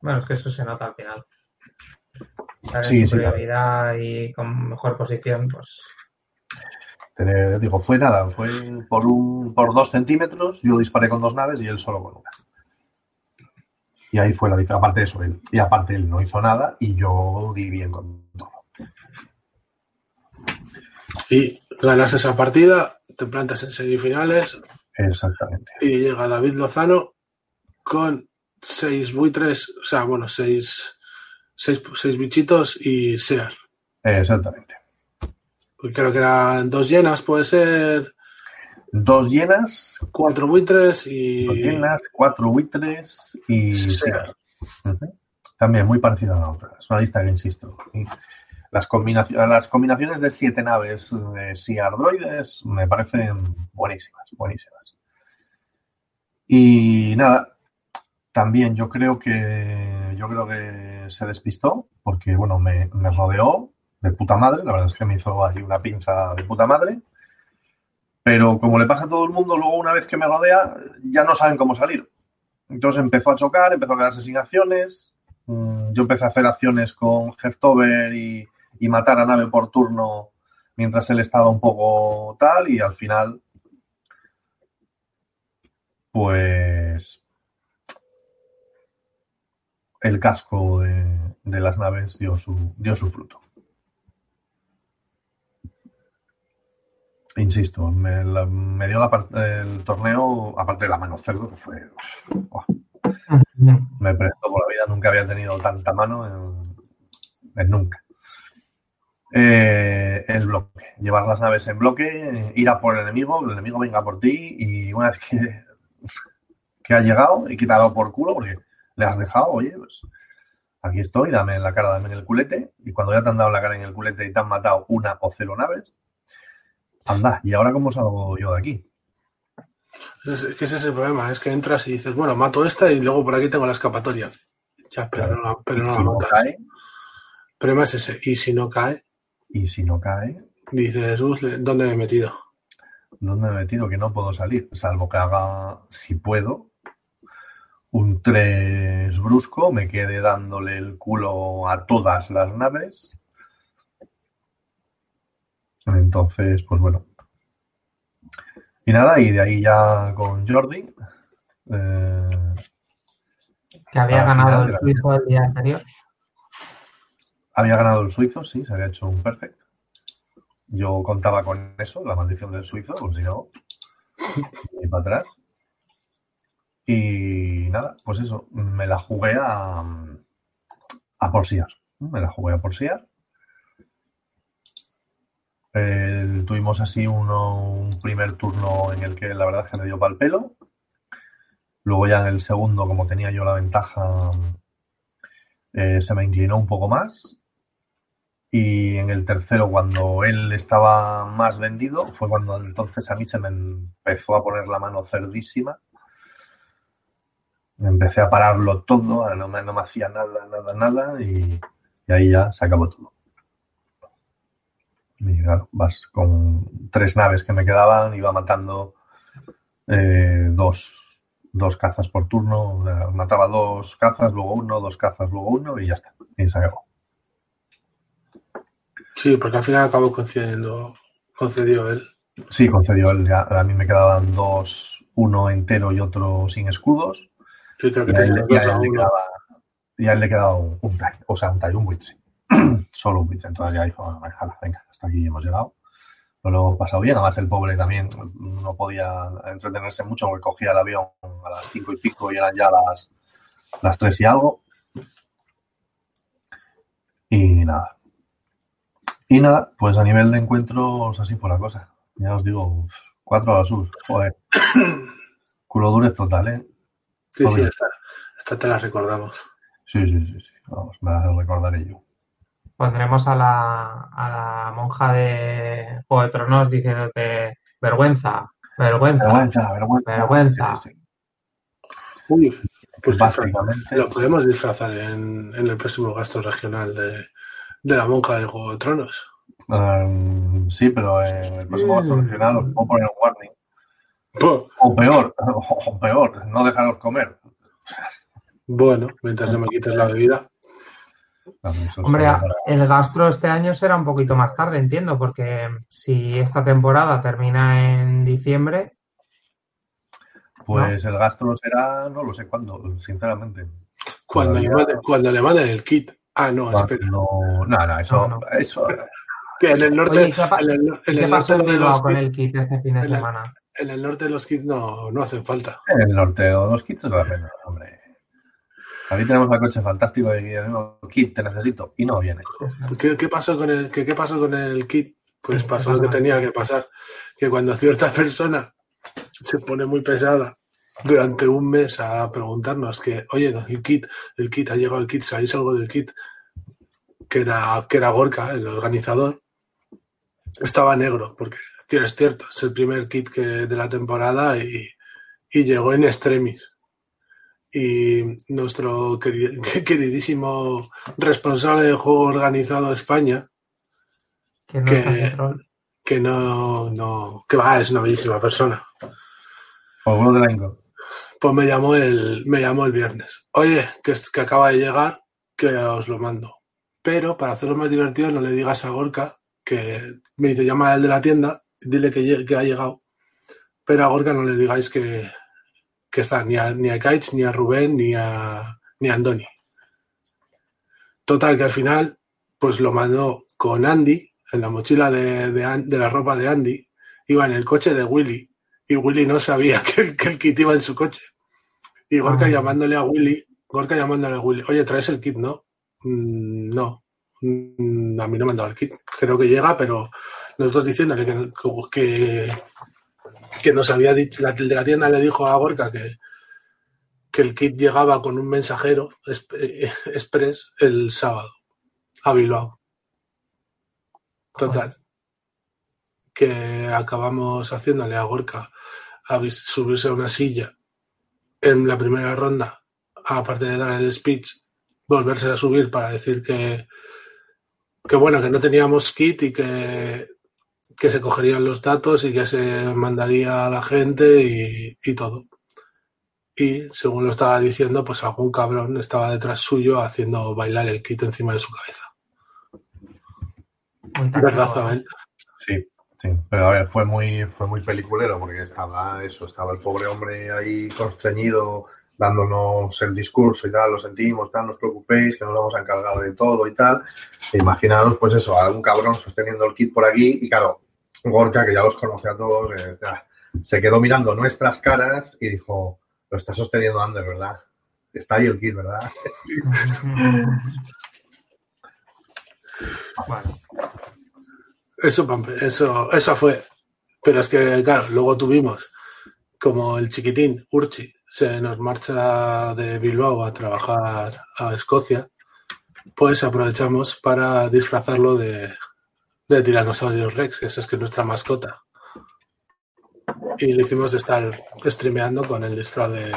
Speaker 1: Bueno, es que eso se nota al final. sí, superioridad y con mejor posición, pues.
Speaker 3: digo, fue nada, fue por un, por dos centímetros, yo disparé con dos naves y él solo con una. Y ahí fue la diferencia. Aparte de eso, él, y aparte él no hizo nada y yo di bien con todo.
Speaker 2: Y ganas esa partida, te plantas en semifinales.
Speaker 3: Exactamente.
Speaker 2: Y llega David Lozano con seis buitres, o sea, bueno, seis, seis, seis bichitos y Sear.
Speaker 3: Exactamente.
Speaker 2: Pues creo que eran dos llenas, puede ser.
Speaker 3: Dos llenas.
Speaker 2: Cuatro buitres y.
Speaker 3: Dos llenas, cuatro buitres y Sear. También muy parecida a la otra. Es una lista que insisto. Las, combinaciones, las combinaciones de siete naves de Sear droides me parecen buenísimas, buenísimas. Y nada, también yo creo que yo creo que se despistó porque bueno me, me, rodeó de puta madre la verdad es que me hizo ahí una pinza de puta madre pero como le pasa a todo el mundo luego una vez que me rodea ya no saben cómo salir entonces empezó a chocar empezó a quedarse sin acciones mm, yo empecé a hacer acciones con Heftover y, y matar a nave por turno mientras él estaba un poco tal y al final pues el casco de, de las naves dio su, dio su fruto. Insisto, me, la, dio la, el torneo, aparte de la mano cerdo, que fue. Me prestó por la vida, nunca había tenido tanta mano en, nunca. Eh, el bloque, llevar las naves en bloque, ir a por el enemigo, el enemigo venga por ti y una vez que, ha llegado y que por culo, porque le has dejado, oye, pues aquí estoy, dame en la cara, dame en el culete, y cuando ya te han dado la cara en el culete y te han matado una o cero naves, anda, ¿y ahora cómo salgo yo de aquí?
Speaker 2: Es, que ese es el problema, es que entras y dices, bueno, mato esta y luego por aquí tengo la escapatoria. Ya, pero claro. no, pero no
Speaker 3: si
Speaker 2: la
Speaker 3: no
Speaker 2: matas.
Speaker 3: cae,
Speaker 2: El problema es ese, y si no cae,
Speaker 3: y si no cae,
Speaker 2: dices, "Uf, ¿dónde me he metido?
Speaker 3: ¿dónde me he metido? Que no puedo salir, salvo que haga, si puedo, un 3 brusco, me quede dándole el culo a todas las naves. Entonces, pues bueno. Y nada, y de ahí ya con Jordi. eh,
Speaker 1: Que había ganado el suizo el día anterior.
Speaker 3: había ganado el suizo, sí, se había hecho un perfect. Yo contaba con eso, la maldición del suizo, pues si no, ni para atrás. Y nada, pues eso, me la jugué a, a porsiar. Me la jugué a porsiar. Eh, tuvimos así uno, un primer turno en el que la verdad es que me dio pal pelo. Luego ya en el segundo, como tenía yo la ventaja, eh, se me inclinó un poco más. Y en el tercero, cuando él estaba más vendido, fue cuando entonces a mí se me empezó a poner la mano cerdísima. Empecé a pararlo todo, no me, no me hacía nada, nada, nada, y, y ahí ya se acabó todo. Y claro, vas con tres naves que me quedaban, iba matando eh, dos, dos cazas por turno, o sea, mataba dos cazas, luego uno, dos cazas, luego uno, y ya está, y se acabó.
Speaker 2: Sí, porque al final acabó concediendo, concedió él.
Speaker 3: Sí, concedió él. Ya, a mí me quedaban dos, uno entero y otro sin escudos.
Speaker 2: Yo creo que
Speaker 3: Y a él,
Speaker 2: tenía
Speaker 3: y a
Speaker 2: dos a
Speaker 3: él le quedaba, y a él le quedaba un, un o sea, un un buitre. Solo un buitre. Entonces ya dijo, bueno, venga, venga, hasta aquí hemos llegado. Pero lo hemos pasado bien. Además, el pobre también no podía entretenerse mucho porque cogía el avión a las cinco y pico y eran ya las, las tres y algo. Y nada. Y nada, pues a nivel de encuentros, así por la cosa. Ya os digo, cuatro a la sus. Joder. Culo dures total, ¿eh?
Speaker 2: Sí, sí, esta, esta te la recordamos.
Speaker 3: Sí, sí, sí, sí. Vamos, me la recordaré yo.
Speaker 1: Pondremos a la, a la monja de Juego de Tronos diciéndote vergüenza, vergüenza.
Speaker 3: Vergüenza, vergüenza.
Speaker 1: Vergüenza.
Speaker 3: Sí, sí, sí.
Speaker 2: Uy, pues
Speaker 3: Básicamente.
Speaker 2: lo podemos disfrazar en, en el próximo gasto regional de, de la monja de Juego de Tronos.
Speaker 3: Um, sí, pero en el próximo gasto
Speaker 1: Mm.
Speaker 3: regional os puedo poner un warning. O peor, o peor, no dejaros comer.
Speaker 2: Bueno, mientras no me quites la bebida.
Speaker 1: Hombre, el gastro este año será un poquito más tarde, entiendo, porque si esta temporada termina en diciembre,
Speaker 3: Pues el gasto será, no lo sé cuándo, sinceramente.
Speaker 2: Cuando, le,
Speaker 3: Todavía-
Speaker 2: manden, cuando le manden el kit. Ah, no, espera.
Speaker 3: Cuando- No, no, eso,
Speaker 1: No, no.
Speaker 3: eso
Speaker 2: Que en el norte,
Speaker 1: Oye, ¿qué pa-
Speaker 2: en el, en
Speaker 1: ¿qué
Speaker 2: el
Speaker 1: pasó
Speaker 2: norte
Speaker 1: en
Speaker 2: de
Speaker 1: Bilbao
Speaker 2: los
Speaker 1: con
Speaker 2: kits-
Speaker 1: el kit este fin de
Speaker 2: en el-
Speaker 1: semana?
Speaker 2: En el norte los kits no, no hacen falta.
Speaker 3: En el norte los kits no hacen nada, hombre. Aquí tenemos el coche fantástico de kit, te necesito, y no viene.
Speaker 2: ¿Qué, qué pasó con el, qué, qué pasó con el kit? Pues pasó lo que tenía que pasar. Que cuando cierta persona se pone muy pesada durante un mes a preguntarnos que, oye, el kit, el kit, ha llegado el kit, ¿sabéis algo del kit? Que era, que era Gorka, el organizador, estaba negro, porque tienes cierto, es el primer kit que, de la temporada y, y llegó en extremis. Y nuestro queridísimo responsable de juego organizado de España,
Speaker 1: Que no
Speaker 2: Que- no, no, que va, es una bellísima persona.
Speaker 3: O uno de la Inco.
Speaker 2: Pues me llamó el, me llamó el viernes. Oye, que, es- que acaba de llegar, que os lo mando. Pero para hacerlo más divertido, no le digas a Gorka que me dice, llama al de la tienda, dile que, que ha llegado. Pero a Gorka no le digáis que, que está, ni a, ni a Kites, ni a Rubén, ni a, ni a Andoni. Total, que al final, pues lo mandó con Andy, en la mochila de, de, la ropa de Andy, iba en el coche de Willy, y Willy no sabía que el, que el kit iba en su coche. Y Gorka
Speaker 1: Ah.
Speaker 2: llamándole a Willy, Gorka llamándole a Willy, oye, ¿traes el kit? No, "Mm, no, Mm, a mí no me han dado el kit. Creo que llega, pero nosotros diciéndole que, que, que nos había dicho, la, de la tienda le dijo a Gorka que, que el kit llegaba con un mensajero eh, express el sábado a Bilbao. Total. Que acabamos haciéndole a Gorka a subirse a una silla en la primera ronda, aparte de dar el speech, volverse a subir para decir que, que bueno, que no teníamos kit y que, que se cogerían los datos y que se mandaría a la gente y, y todo. Y según lo estaba diciendo, pues algún cabrón estaba detrás suyo haciendo bailar el kit encima de su cabeza. ¿Verdad,
Speaker 1: táctico,
Speaker 2: Zabel?
Speaker 3: Sí, sí. Pero a ver, fue muy, fue muy peliculero porque estaba eso, estaba el pobre hombre ahí constreñido dándonos el discurso y tal, lo sentimos, tal, no os preocupéis, que nos vamos a encargar de todo y tal. E imaginaros, pues eso, algún cabrón sosteniendo el kit por aquí y claro, Gorka, que ya los conoce a todos, eh, se quedó mirando nuestras caras y dijo, lo está sosteniendo Ander, ¿verdad? Está ahí el kit, ¿verdad?
Speaker 1: Bueno,
Speaker 2: Eso, Pampe, eso, eso fue. Pero es que, claro, luego tuvimos como el chiquitín, Urchi, se nos marcha de Bilbao a trabajar a Escocia, pues aprovechamos para disfrazarlo de, de Tyrannosaurus Rex, esa es que es nuestra mascota. Y le hicimos de estar streameando con el disfraz de,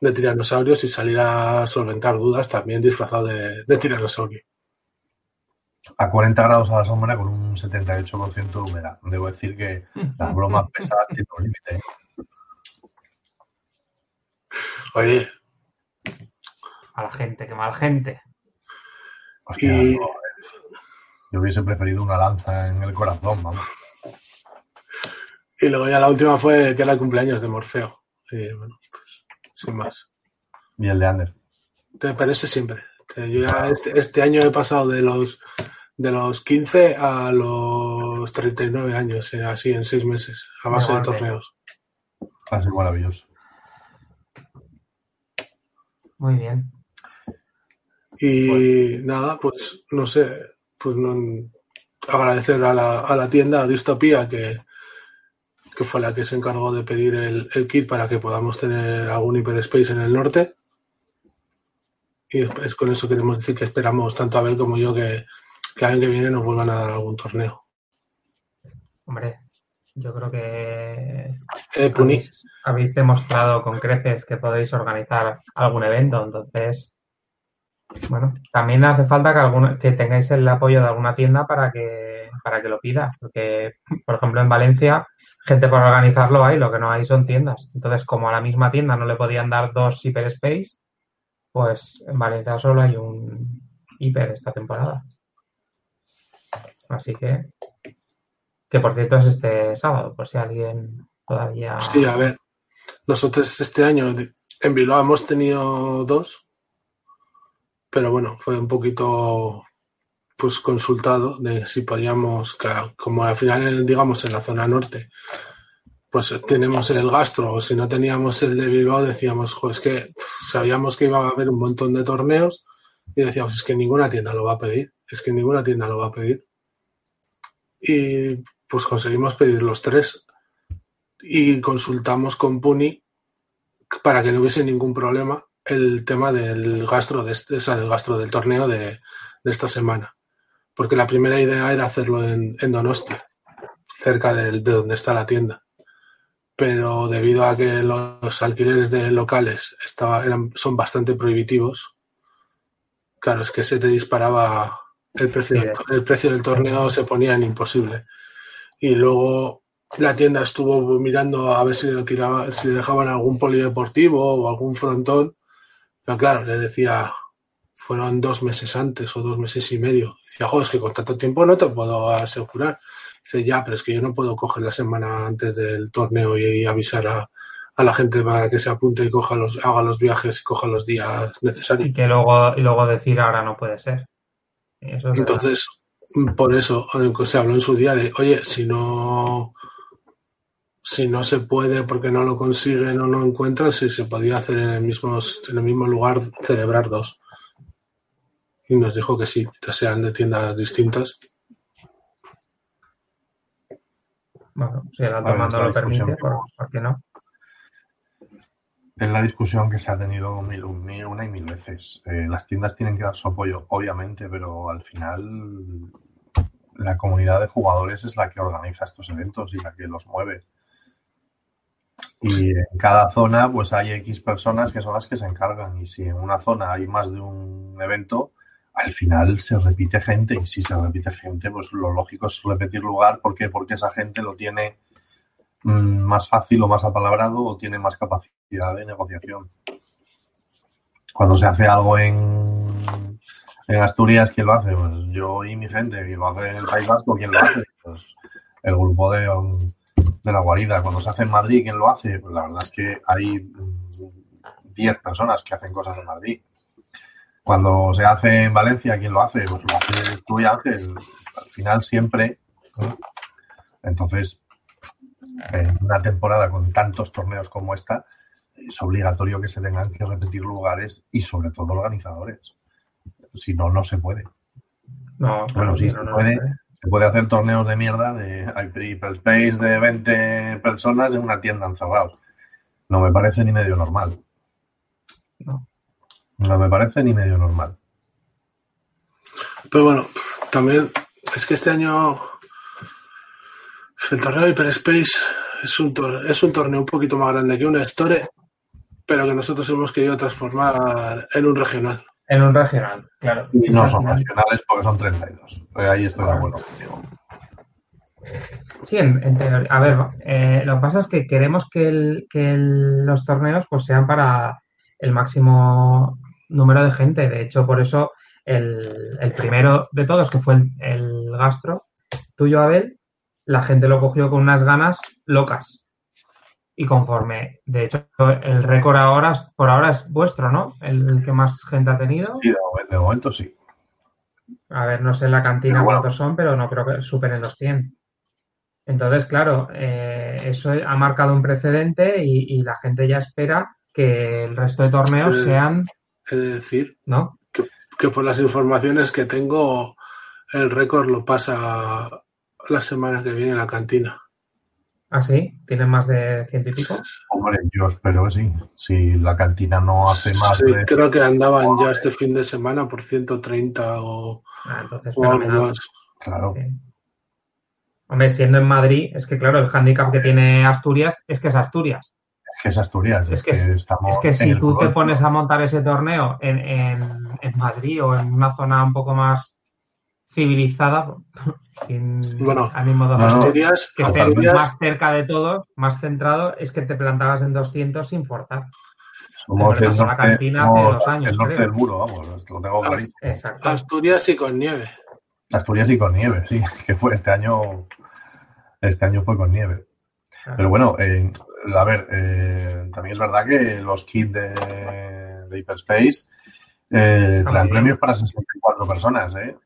Speaker 2: de tiranosaurios y salir a solventar dudas también disfrazado de, de tiranosaurio.
Speaker 3: A 40 grados a la sombra con un 78% de humedad. Debo decir que las bromas pesadas tienen un límite. ¿eh?
Speaker 2: Oye,
Speaker 1: a la gente, qué mal gente.
Speaker 3: Hostia,
Speaker 2: Y-
Speaker 3: no, yo hubiese preferido una lanza en el corazón, vamos.
Speaker 2: Y luego ya la última fue que era el cumpleaños de Morfeo. Y bueno, pues sin más.
Speaker 3: Y el de Ander.
Speaker 2: Te parece siempre. Yo ya este, este año he pasado de los de los 15 a los 39 años, eh, así en seis meses, a base de
Speaker 1: Igualmente.
Speaker 2: torneos.
Speaker 3: Ha sido maravilloso.
Speaker 1: Muy bien.
Speaker 2: Y nada, pues no sé, pues no, agradecer a la, a la tienda Distopía que, que fue la que se encargó de pedir el, el kit para que podamos tener algún hyperspace en el norte. Y es, es con eso queremos decir que esperamos tanto Abel como yo que, que el año que viene nos vuelvan a dar algún torneo.
Speaker 1: Hombre, yo creo que
Speaker 2: Eh,
Speaker 1: habéis, habéis demostrado con creces que podéis organizar algún evento, entonces, bueno, también hace falta que, que tengáis el apoyo de alguna tienda para que, para que lo pida, porque, por ejemplo, en Valencia, gente para organizarlo hay, lo que no hay son tiendas. Entonces, como a la misma tienda no le podían dar dos hyperspace, pues en Valencia solo hay un hiper esta temporada. Así que, que por cierto es este sábado, por si alguien todavía...
Speaker 2: sí, a ver, nosotros este año en Bilbao hemos tenido dos, pero bueno, fue un poquito pues consultado de si podíamos, como al final, digamos, en la zona norte pues tenemos el gastro, o si no teníamos el de Bilbao, decíamos, pues que sabíamos que iba a haber un montón de torneos y decíamos, es que ninguna tienda lo va a pedir, es que ninguna tienda lo va a pedir. Y pues conseguimos pedir los tres y consultamos con Puni para que no hubiese ningún problema el tema del gastro de este, del gastro del torneo de, esta semana. Porque la primera idea era hacerlo en, en Donostia, cerca de, donde está la tienda. Pero debido a que los alquileres de locales estaba, eran, son bastante prohibitivos, claro, es que se te disparaba el precio, el precio del torneo se ponía en imposible. Y luego la tienda estuvo mirando a ver si le, si le dejaban algún polideportivo o algún frontón. Pero claro, le decía, fueron dos meses antes o dos meses y medio. Decía, joder, es que con tanto tiempo no te puedo asegurar. Dice, ya, pero es que yo no puedo coger la semana antes del torneo y, avisar a, la gente para que se apunte y coja los, haga los viajes y coja los días necesarios.
Speaker 1: Y que luego, y luego decir ahora no puede ser.
Speaker 2: Entonces, por eso se habló en su día de, oye, si no si no se puede porque no lo consiguen o no encuentran, si se podía hacer en el mismo, en el mismo lugar celebrar dos. Y nos dijo que sí, que sean de tiendas distintas.
Speaker 1: Bueno, si el alto mando lo permite, ¿por, qué no?
Speaker 3: Es la discusión que se ha tenido mil, una y mil veces. Eh, las tiendas tienen que dar su apoyo, obviamente, pero al final la comunidad de jugadores es la que organiza estos eventos y la que los mueve. Y en cada zona, pues hay X personas que son las que se encargan. Y si en una zona hay más de un evento, al final se repite gente. Y si se repite gente, pues lo lógico es repetir lugar. ¿Por qué? Porque esa gente lo tiene mm, más fácil o más apalabrado o tiene más capacidad de negociación. Cuando se hace algo en, en Asturias, ¿quién lo hace? Pues yo y mi gente. Y lo hace en el País Vasco, ¿quién lo hace? Pues el grupo de, de la guarida. Cuando se hace en Madrid, ¿quién lo hace? Pues la verdad es que hay 10 personas que hacen cosas en Madrid. Cuando se hace en Valencia, ¿quién lo hace? Pues lo hace tú y Ángel. Al final siempre. Entonces, en una temporada con tantos torneos como esta, es obligatorio que se tengan que repetir lugares y sobre todo organizadores. Si no, no se puede.
Speaker 1: No,
Speaker 3: bueno, sí, se puede se puede hacer torneos de mierda de Hyperspace de 20 personas en una tienda encerrados. No me parece ni medio normal.
Speaker 1: No.
Speaker 3: No me parece ni medio normal.
Speaker 2: Pero bueno, también es que este año el torneo Hyperspace es un, es un torneo un poquito más grande que una Store, pero que nosotros hemos querido transformar en un regional.
Speaker 1: En un regional, claro.
Speaker 3: Y no son regionales porque son 32. Ahí estoy de acuerdo contigo.
Speaker 1: Sí, en, teoría. A ver, eh, lo que pasa es que queremos que, los torneos pues sean para el máximo número de gente. De hecho, por eso el, primero de todos, que fue el, el, gastro, tuyo, Abel, la gente lo cogió con unas ganas locas y conforme, de hecho, el récord ahora, por ahora es vuestro, ¿no? El, que más gente ha tenido.
Speaker 3: Sí, de momento, sí.
Speaker 1: A ver, no sé en la cantina cuántos son, pero no creo que superen los 100. Entonces, claro, eh, eso ha marcado un precedente y, la gente ya espera que el resto de torneos sean.
Speaker 2: Es decir,
Speaker 1: ¿no?
Speaker 2: que por las informaciones que tengo, el récord lo pasa la semana que viene en la cantina.
Speaker 1: ¿Ah, sí? ¿Tienen más de ciento y pico?
Speaker 3: Hombre, yo espero que sí. Si la cantina no hace más.
Speaker 2: Sí, creo que andaban ya este fin de semana por 130 o,
Speaker 1: ah, entonces, o algo más.
Speaker 3: Claro.
Speaker 1: Hombre, siendo en Madrid, es que claro, el hándicap que tiene Asturias es que es Asturias.
Speaker 3: Es que es Asturias.
Speaker 1: Es, que, estamos es que si tú te pones a montar ese torneo en, en Madrid o en una zona un poco más civilizada, sin
Speaker 2: bueno,
Speaker 1: ánimo de
Speaker 2: Asturias,
Speaker 1: que esté más cerca de todo, más centrado, es que te plantabas en 200 sin forzar.
Speaker 3: Somos el norte, la cantina hace dos años, el norte del muro, vamos, lo tengo clarísimo.
Speaker 1: Exacto.
Speaker 2: Asturias y con nieve.
Speaker 3: Asturias y con nieve, sí, que fue este año, este año fue con nieve. Pero bueno, eh, a ver, eh, también es verdad que los kits de, de Hyperspace eh, traen premios para 64 personas, ¿eh?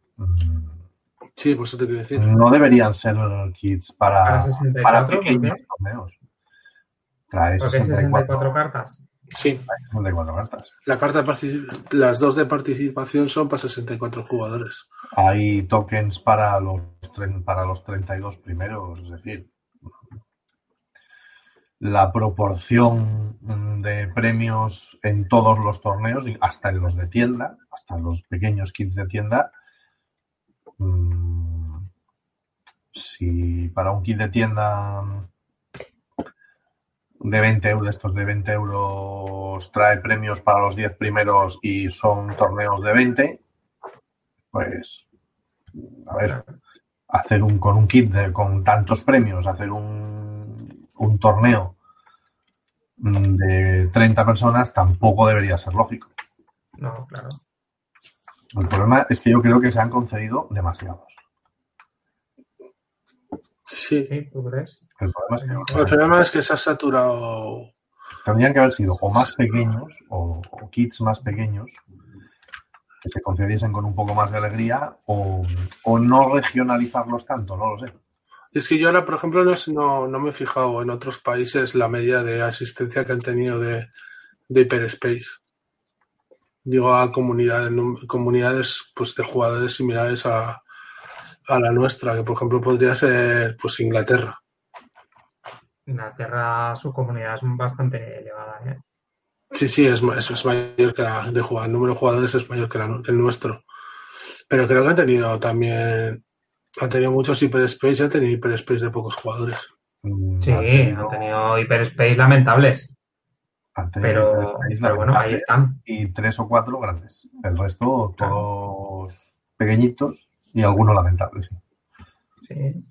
Speaker 2: Sí, pues eso te quiero decir.
Speaker 3: No deberían ser kits para, para, pequeños torneos. Trae
Speaker 1: ¿Por qué
Speaker 3: 64,
Speaker 1: 64 cartas?
Speaker 2: Sí,
Speaker 3: trae 64 cartas.
Speaker 2: la carta las dos de participación son para 64 jugadores.
Speaker 3: Hay tokens para los, tren- para los 32 primeros, es decir, la proporción de premios en todos los torneos, hasta en los de tienda, hasta en los pequeños kits de tienda, mm, si para un kit de tienda de 20 euros, estos de 20 euros trae premios para los 10 primeros y son torneos de 20, pues, a ver, hacer un, con un kit con tantos premios, hacer un, un torneo mm, de 30 personas tampoco debería ser lógico.
Speaker 1: No, claro.
Speaker 3: El problema es que yo creo que se han concedido demasiados.
Speaker 2: Sí.
Speaker 1: ¿Tú crees?
Speaker 3: El problema es que
Speaker 2: El problema es que se ha saturado.
Speaker 3: tendrían que haber sido o más pequeños o, o kits más pequeños que se concediesen con un poco más de alegría o, o no regionalizarlos tanto, no lo sé.
Speaker 2: Es que yo ahora, por ejemplo, no, no, no me he fijado en otros países la media de asistencia que han tenido de, de Hyperspace. Digo, a comunidades, comunidades pues, de jugadores similares a, a la nuestra, que por ejemplo podría ser pues Inglaterra.
Speaker 1: Inglaterra, su comunidad es bastante elevada, ¿eh?
Speaker 2: Sí, sí, es, es, es mayor que la de jugadores. El número de jugadores es mayor que, la nu- que el nuestro. Pero creo que han tenido también, han tenido muchos Hyperspace y han tenido Hyperspace de pocos jugadores.
Speaker 3: Mm,
Speaker 1: Sí,
Speaker 3: han tenido-
Speaker 1: hyperspace lamentables, pero, bueno, ahí están.
Speaker 3: y tres o cuatro grandes. El resto, todos pequeñitos y algunos lamentables. sí.
Speaker 1: Sí.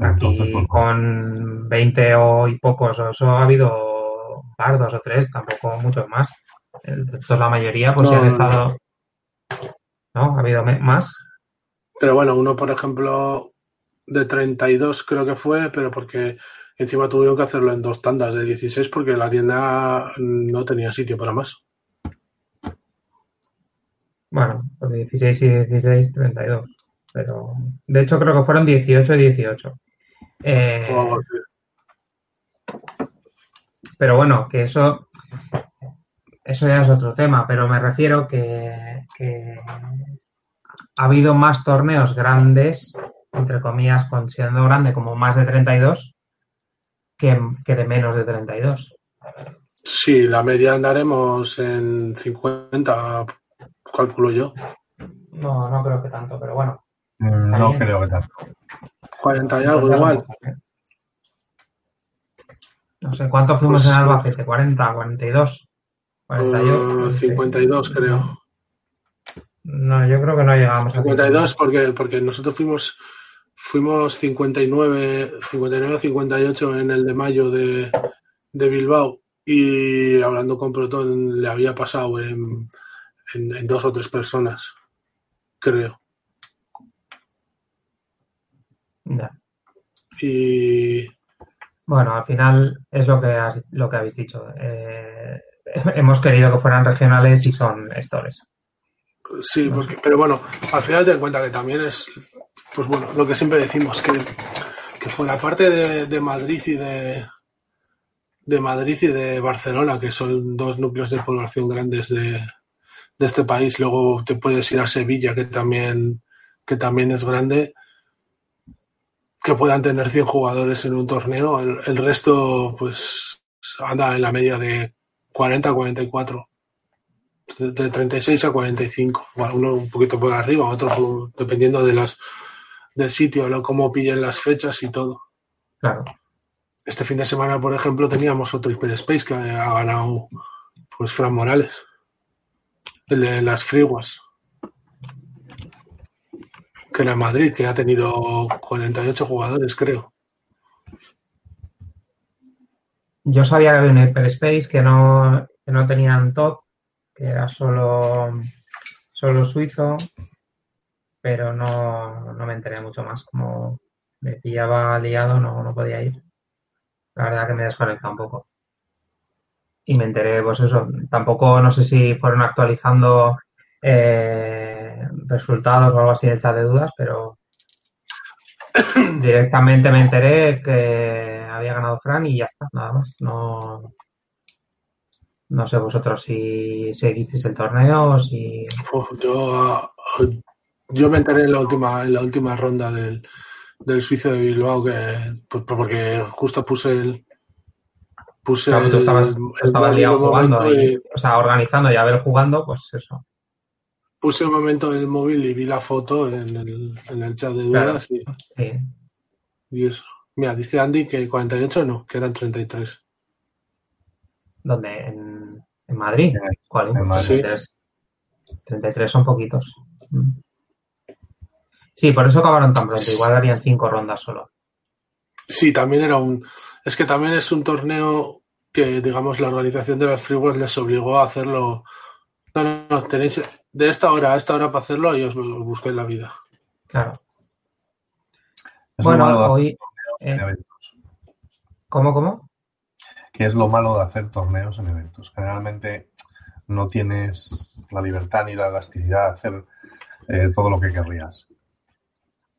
Speaker 3: Entonces,
Speaker 1: Aquí
Speaker 3: pues,
Speaker 1: con 20 o y pocos, o eso ha habido par, dos o tres, tampoco muchos más. Resto, la mayoría, pues
Speaker 2: No,
Speaker 1: han estado. ¿No? ¿Ha habido más?
Speaker 2: Pero bueno, uno, por ejemplo, de 32 creo que fue, pero porque encima tuvieron que hacerlo en dos tandas de 16 porque la tienda no tenía sitio para más.
Speaker 1: Bueno, pues 16 y 16, 32. Pero de hecho creo que fueron 18 y 18. Eh,
Speaker 2: O-
Speaker 1: pero bueno, que eso, eso ya es otro tema, pero me refiero que, que ha habido más torneos grandes, entre comillas, considerando grande como más de 32, que, que de menos de 32.
Speaker 2: sí, la media andaremos en 50, calculo yo.
Speaker 1: No, no creo que tanto, pero bueno.
Speaker 3: mm, no
Speaker 1: bien.
Speaker 3: creo que tanto.
Speaker 2: 40 y algo igual.
Speaker 1: No sé, ¿cuánto fuimos
Speaker 2: Pues,
Speaker 1: en Albacete? ¿40, 42? 48, no
Speaker 2: Eh,
Speaker 1: sé.
Speaker 2: 52 creo.
Speaker 1: No, yo creo que no llegamos a
Speaker 2: 52 porque, porque nosotros fuimos fuimos 59, 59 58 en el de mayo de, de Bilbao y hablando con Proton le había pasado en, en, en dos o tres personas, creo.
Speaker 1: Ya.
Speaker 2: Y
Speaker 1: Bueno, al final es lo que, has- lo que habéis dicho. Eh, hemos querido que fueran regionales y son stores.
Speaker 2: sí, porque, pero bueno, al final te das cuenta que también es, pues bueno, lo que siempre decimos, que, que fue la parte de, de Madrid y de, de Madrid y de Barcelona, que son dos núcleos de población grandes de, de este país. Luego te puedes ir a Sevilla, que también, que también es grande, que puedan tener 100 jugadores en un torneo. El, el resto, pues, anda en la media de 40 a 44. De, de 36 a 45. Bueno, uno un poquito por arriba, otro dependiendo de las del sitio, lo, cómo pillen las fechas y todo.
Speaker 1: Claro.
Speaker 2: Este fin de semana, por ejemplo, teníamos otro Hyperspace que ha ganado pues Fran Morales. El de las friguas. Que era Madrid, que ha tenido 48 jugadores, creo.
Speaker 1: Yo sabía que había un Hyperspace que no, que no tenían top, que era solo, solo suizo, pero no, no me enteré mucho más. Como me pillaba liado, no, no podía ir. La verdad que me desconecta un poco. Y me enteré, pues eso, tampoco no sé si fueron actualizando eh, resultados o algo así del chat de dudas, pero directamente me enteré que había ganado Fran y ya está, nada más. No, no sé vosotros si seguisteis el torneo o si.
Speaker 2: Uf, yo, yo me enteré en la última, en la última ronda del, del suizo de Bilbao que pues, porque justo puse el puse
Speaker 1: Claro,
Speaker 2: el,
Speaker 1: estabas, jugando, y-
Speaker 2: y
Speaker 1: o sea, organizando y a ver jugando, pues eso.
Speaker 2: puse un momento el móvil y vi la foto en el, en el chat de
Speaker 1: Claro.
Speaker 2: dudas y,
Speaker 1: Sí.
Speaker 2: y eso. Mira, dice Andy que 48 no, que eran 33.
Speaker 1: ¿Dónde? ¿En, en Madrid? ¿Cuál?
Speaker 3: En Madrid.
Speaker 1: 33. 33 son poquitos. Sí, por eso acabaron tan pronto. Igual harían cinco rondas solo.
Speaker 2: Sí, también era un. Es que también es un torneo que, digamos, la organización de las Freeways les obligó a hacerlo. No, no, no, tenéis de esta hora a esta hora para hacerlo y os, os busquéis la vida.
Speaker 1: Claro.
Speaker 3: Es
Speaker 1: bueno,
Speaker 3: lo malo
Speaker 1: hoy. eh,
Speaker 3: eventos.
Speaker 1: ¿Cómo, cómo?
Speaker 3: que es lo malo de hacer torneos en eventos. Generalmente no tienes la libertad ni la elasticidad de hacer eh, todo lo que querrías.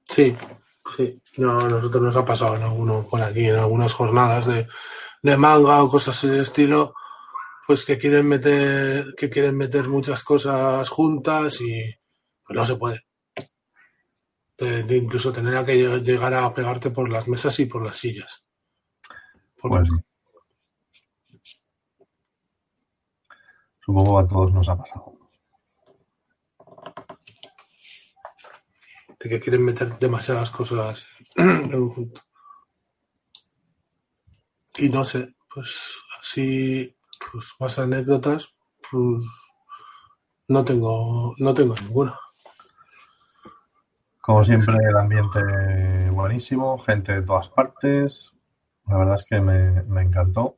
Speaker 2: Sí, sí. No, a nosotros nos ha pasado en alguno por aquí, en algunas jornadas de, de manga o cosas del estilo, pues que quieren meter, que quieren meter muchas cosas juntas y pues no se puede. De- de incluso tener a que lleg- llegar a pegarte por las mesas y por las sillas. Porque-
Speaker 3: Pues supongo que a todos nos ha pasado.
Speaker 2: De que quieren meter demasiadas cosas en un junto. Y no sé, pues así, pues más anécdotas, pues no tengo, no tengo ninguna.
Speaker 3: Como siempre, el ambiente buenísimo, gente de todas partes. La verdad es que me, me encantó.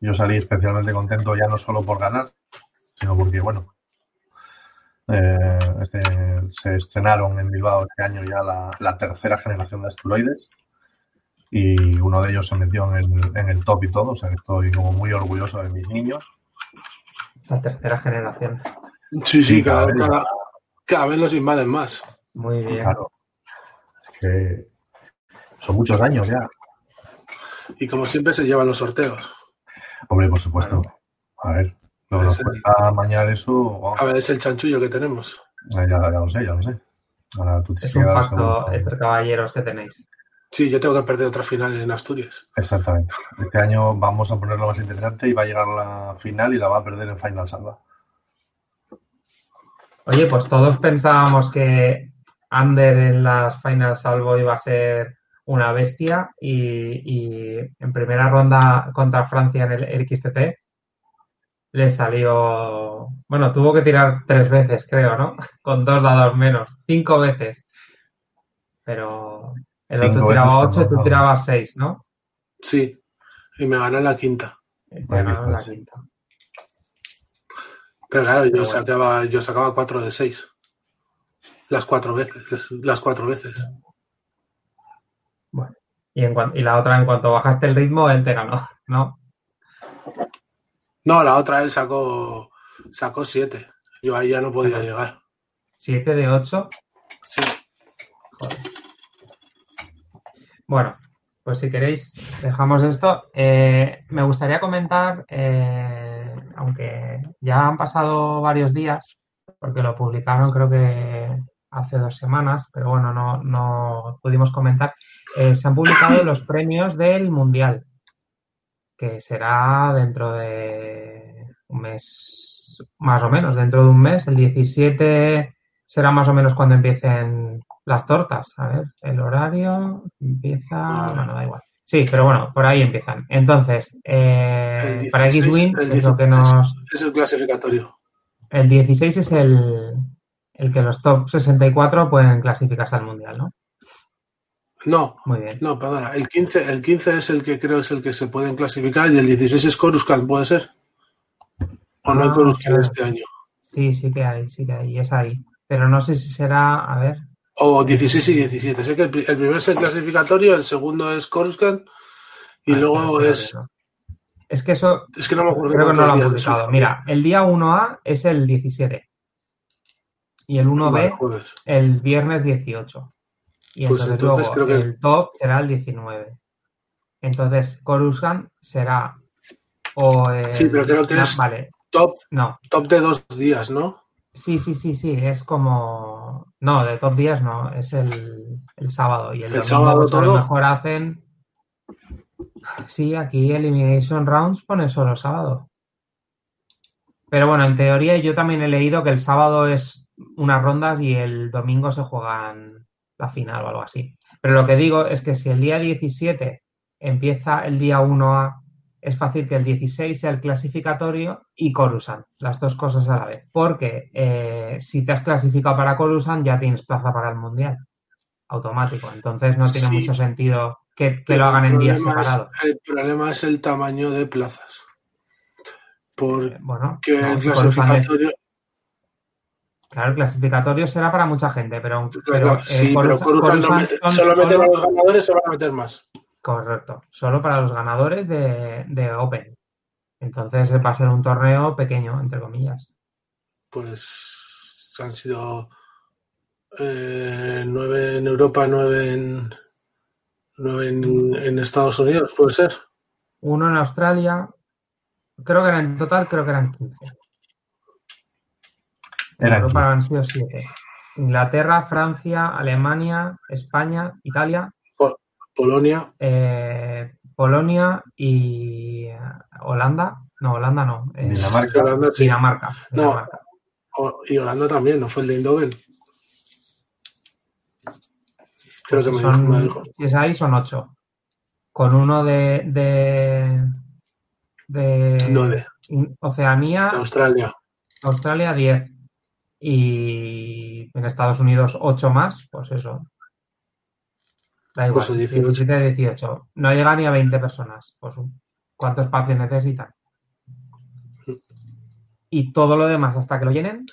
Speaker 3: Yo salí especialmente contento ya no solo por ganar, sino porque, bueno, eh, este, se estrenaron en Bilbao este año ya la, la tercera generación de asteroides y uno de ellos se metió en el, en el top y todo, o sea que estoy como muy orgulloso de mis niños.
Speaker 1: La tercera generación.
Speaker 2: Sí, sí,
Speaker 3: Sí,
Speaker 2: cada,
Speaker 3: cada vez.
Speaker 2: cada, cada vez los invaden más.
Speaker 1: Muy bien.
Speaker 3: Claro, es que son muchos años ya.
Speaker 2: Y como siempre se llevan los sorteos.
Speaker 3: Hombre, por supuesto. A ver, nos mañana eso,
Speaker 2: A ver, es el chanchullo que tenemos.
Speaker 3: ya, ya lo sé, ya lo sé. Ahora tú
Speaker 1: Es un pacto entre caballeros que tenéis.
Speaker 2: Sí, yo tengo que perder otra final en Asturias.
Speaker 3: Exactamente. Este año vamos a ponerlo más interesante y va a llegar la final y la va a perder en Final Salva.
Speaker 1: Oye, pues todos pensábamos que Ander en las Final Salvo iba a ser una bestia y, y en primera ronda contra Francia en el XTT le salió, bueno, tuvo que tirar tres veces, creo, ¿no? Con dos dados menos, cinco veces. Pero el
Speaker 3: Cinco
Speaker 1: otro tiraba ocho y tú tirabas seis, ¿no?
Speaker 2: Sí, y me gané la quinta.
Speaker 1: Y te
Speaker 3: Bueno,
Speaker 1: ganaron la
Speaker 3: pues.
Speaker 1: quinta.
Speaker 2: Pero claro, yo
Speaker 1: Bueno.
Speaker 2: sacaba, yo sacaba cuatro de seis. Las cuatro veces, las, cuatro veces.
Speaker 1: Bueno, y, en y la otra, en cuanto bajaste el ritmo, él te ganó, ¿no?
Speaker 2: No, la otra él sacó, sacó siete. Yo ahí ya no podía llegar.
Speaker 1: Siete de ocho.
Speaker 2: Sí.
Speaker 1: Joder. Bueno, pues si queréis, dejamos esto. Eh, me gustaría comentar, eh, aunque ya han pasado varios días, porque lo publicaron creo que hace dos semanas, pero bueno, no, no pudimos comentar. Eh, se han publicado los premios del Mundial, que será dentro de un mes, más o menos, dentro de un mes, el 17 será más o menos cuando empiecen las tortas. A ver, el horario empieza. Bueno, da igual. Sí, pero bueno, por ahí empiezan. Entonces, eh, para
Speaker 2: 16,
Speaker 1: X-Wing es lo que
Speaker 2: 16
Speaker 1: nos.
Speaker 2: Es el clasificatorio.
Speaker 1: El 16 es el, el que los top 64 pueden clasificarse al mundial, ¿no?
Speaker 2: No,
Speaker 1: Muy bien.
Speaker 2: no, perdona. El 15, el 15 es el que creo es el que se pueden clasificar y el 16 es Coruscant, ¿puede ser? ¿O no hay
Speaker 1: Ah,
Speaker 2: Coruscant
Speaker 1: claro.
Speaker 2: este año?
Speaker 1: Sí, sí que hay, sí que hay, es ahí. Pero no sé si será, a ver,
Speaker 2: O 16 y 17. Sé que el, el primero es el clasificatorio, el segundo es Coruscant y
Speaker 1: Ah,
Speaker 2: luego
Speaker 1: espera,
Speaker 2: es...
Speaker 1: Es que eso
Speaker 2: Es que no me acuerdo
Speaker 1: creo que no lo han publicado.
Speaker 2: sus-
Speaker 1: Mira, el día 1A es el 17 y el 1B
Speaker 2: Vale, jueves.
Speaker 1: el viernes 18. Y
Speaker 2: Pues
Speaker 1: entonces,
Speaker 2: entonces
Speaker 1: luego
Speaker 2: creo que-
Speaker 1: el top será el 19. Entonces, Coruscant será o el-
Speaker 2: Sí, pero creo que es-
Speaker 1: Vale,
Speaker 2: Top,
Speaker 1: no.
Speaker 2: top de dos días, ¿no?
Speaker 1: Sí, sí, sí, sí, es como... No, de top 10 no, es el, el sábado. Y el,
Speaker 2: ¿El sábado
Speaker 1: pues, a lo
Speaker 2: todo?
Speaker 1: mejor hacen... Sí, aquí Elimination Rounds pone solo sábado. Pero bueno, en teoría yo también he leído que el sábado es unas rondas y el domingo se juegan la final o algo así. Pero lo que digo es que si el día 17 empieza el día 1A, es fácil que el 16 sea el clasificatorio y Coruscant, las dos cosas a la vez. Porque eh, si te has clasificado para Coruscant ya tienes plaza para el Mundial. Automático. Entonces no tiene
Speaker 2: Sí.
Speaker 1: mucho sentido que, lo hagan en días
Speaker 2: es-
Speaker 1: separados.
Speaker 2: el problema es el tamaño de plazas. Porque
Speaker 1: Eh, Bueno,
Speaker 2: el
Speaker 1: no,
Speaker 2: clasificatorio.
Speaker 1: Claro, el clasificatorio será para mucha gente, pero, eh,
Speaker 2: sí, pero
Speaker 1: Coruscant-
Speaker 2: Coruscant no
Speaker 1: Coruscant
Speaker 2: mete-
Speaker 1: son
Speaker 2: solo meten a
Speaker 1: solo-
Speaker 2: los ganadores, se van a meter más.
Speaker 1: Correcto, solo para los ganadores de, de Open. Entonces va a ser un torneo pequeño, entre comillas.
Speaker 2: Pues han sido eh, nueve en Europa, nueve en, nueve en, en Estados Unidos, puede ser.
Speaker 1: Uno en Australia, creo que eran en total, creo que eran 15. En Europa han sido 7. Inglaterra, Francia, Alemania, España, Italia,
Speaker 2: Polonia,
Speaker 1: eh, Polonia y eh, Holanda. No, Holanda no. eh,
Speaker 3: Dinamarca.
Speaker 2: Holanda, sí.
Speaker 1: Dinamarca.
Speaker 2: No.
Speaker 1: Dinamarca.
Speaker 2: Y Holanda también, ¿no fue el de Eindhoven? Creo que me dijo,
Speaker 1: son,
Speaker 2: me dijo.
Speaker 1: Si es ahí, son 8. Con uno de. de, de
Speaker 2: No, de
Speaker 1: Oceanía,
Speaker 2: Australia.
Speaker 1: Australia 10 y en Estados Unidos 8 más, pues eso. Da igual,
Speaker 2: Pues son 18.
Speaker 1: 17, 18. No llega ni a 20 personas. Pues ¿cuánto espacio necesitan? Y todo lo demás hasta que lo llenen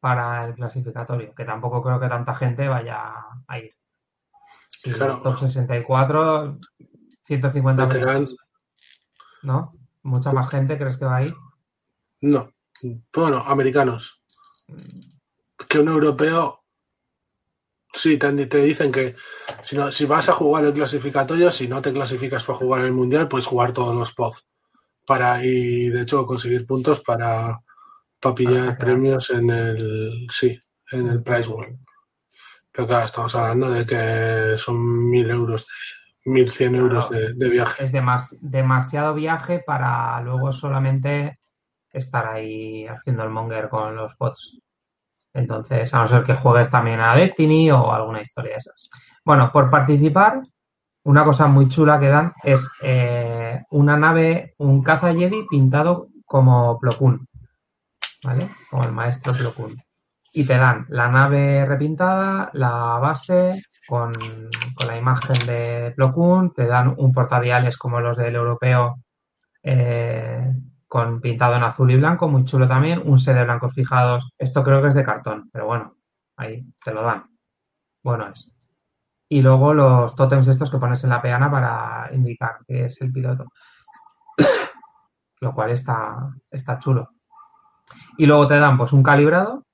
Speaker 1: para el clasificatorio, que tampoco creo que tanta gente vaya a ir. Sí,
Speaker 2: Claro.
Speaker 1: Top 64, 150
Speaker 2: Meterán,
Speaker 1: personas, ¿no? Mucha más gente, ¿crees que va a ir?
Speaker 2: no, bueno, americanos. Que un europeo, sí, te, dicen que si, no, si vas a jugar el clasificatorio, si no te clasificas para jugar el mundial, puedes jugar todos los POZ. Para, y de hecho conseguir puntos para, para pillar premios en el, sí, en el Prize World. Pero claro, estamos hablando de que son mil euros, mil cien euros de, de viaje.
Speaker 1: es demas- demasiado viaje para luego solamente estar ahí haciendo el monger con los bots. Entonces, a no ser que juegues también a Destiny o alguna historia de esas. Bueno, por participar, una cosa muy chula que dan es eh, una nave, un caza Jedi pintado como Plo ¿vale? Como el maestro Plo. Y te dan la nave repintada, la base con, con la imagen de Plo te dan un portaviales como los del europeo eh, con pintado en azul y blanco, muy chulo también, un set de blancos fijados. Esto creo que es de cartón, pero bueno, ahí te lo dan. Bueno es. Y luego los tótems estos que pones en la peana para indicar que es el piloto. Lo cual está, está chulo. Y luego te dan pues un calibrado,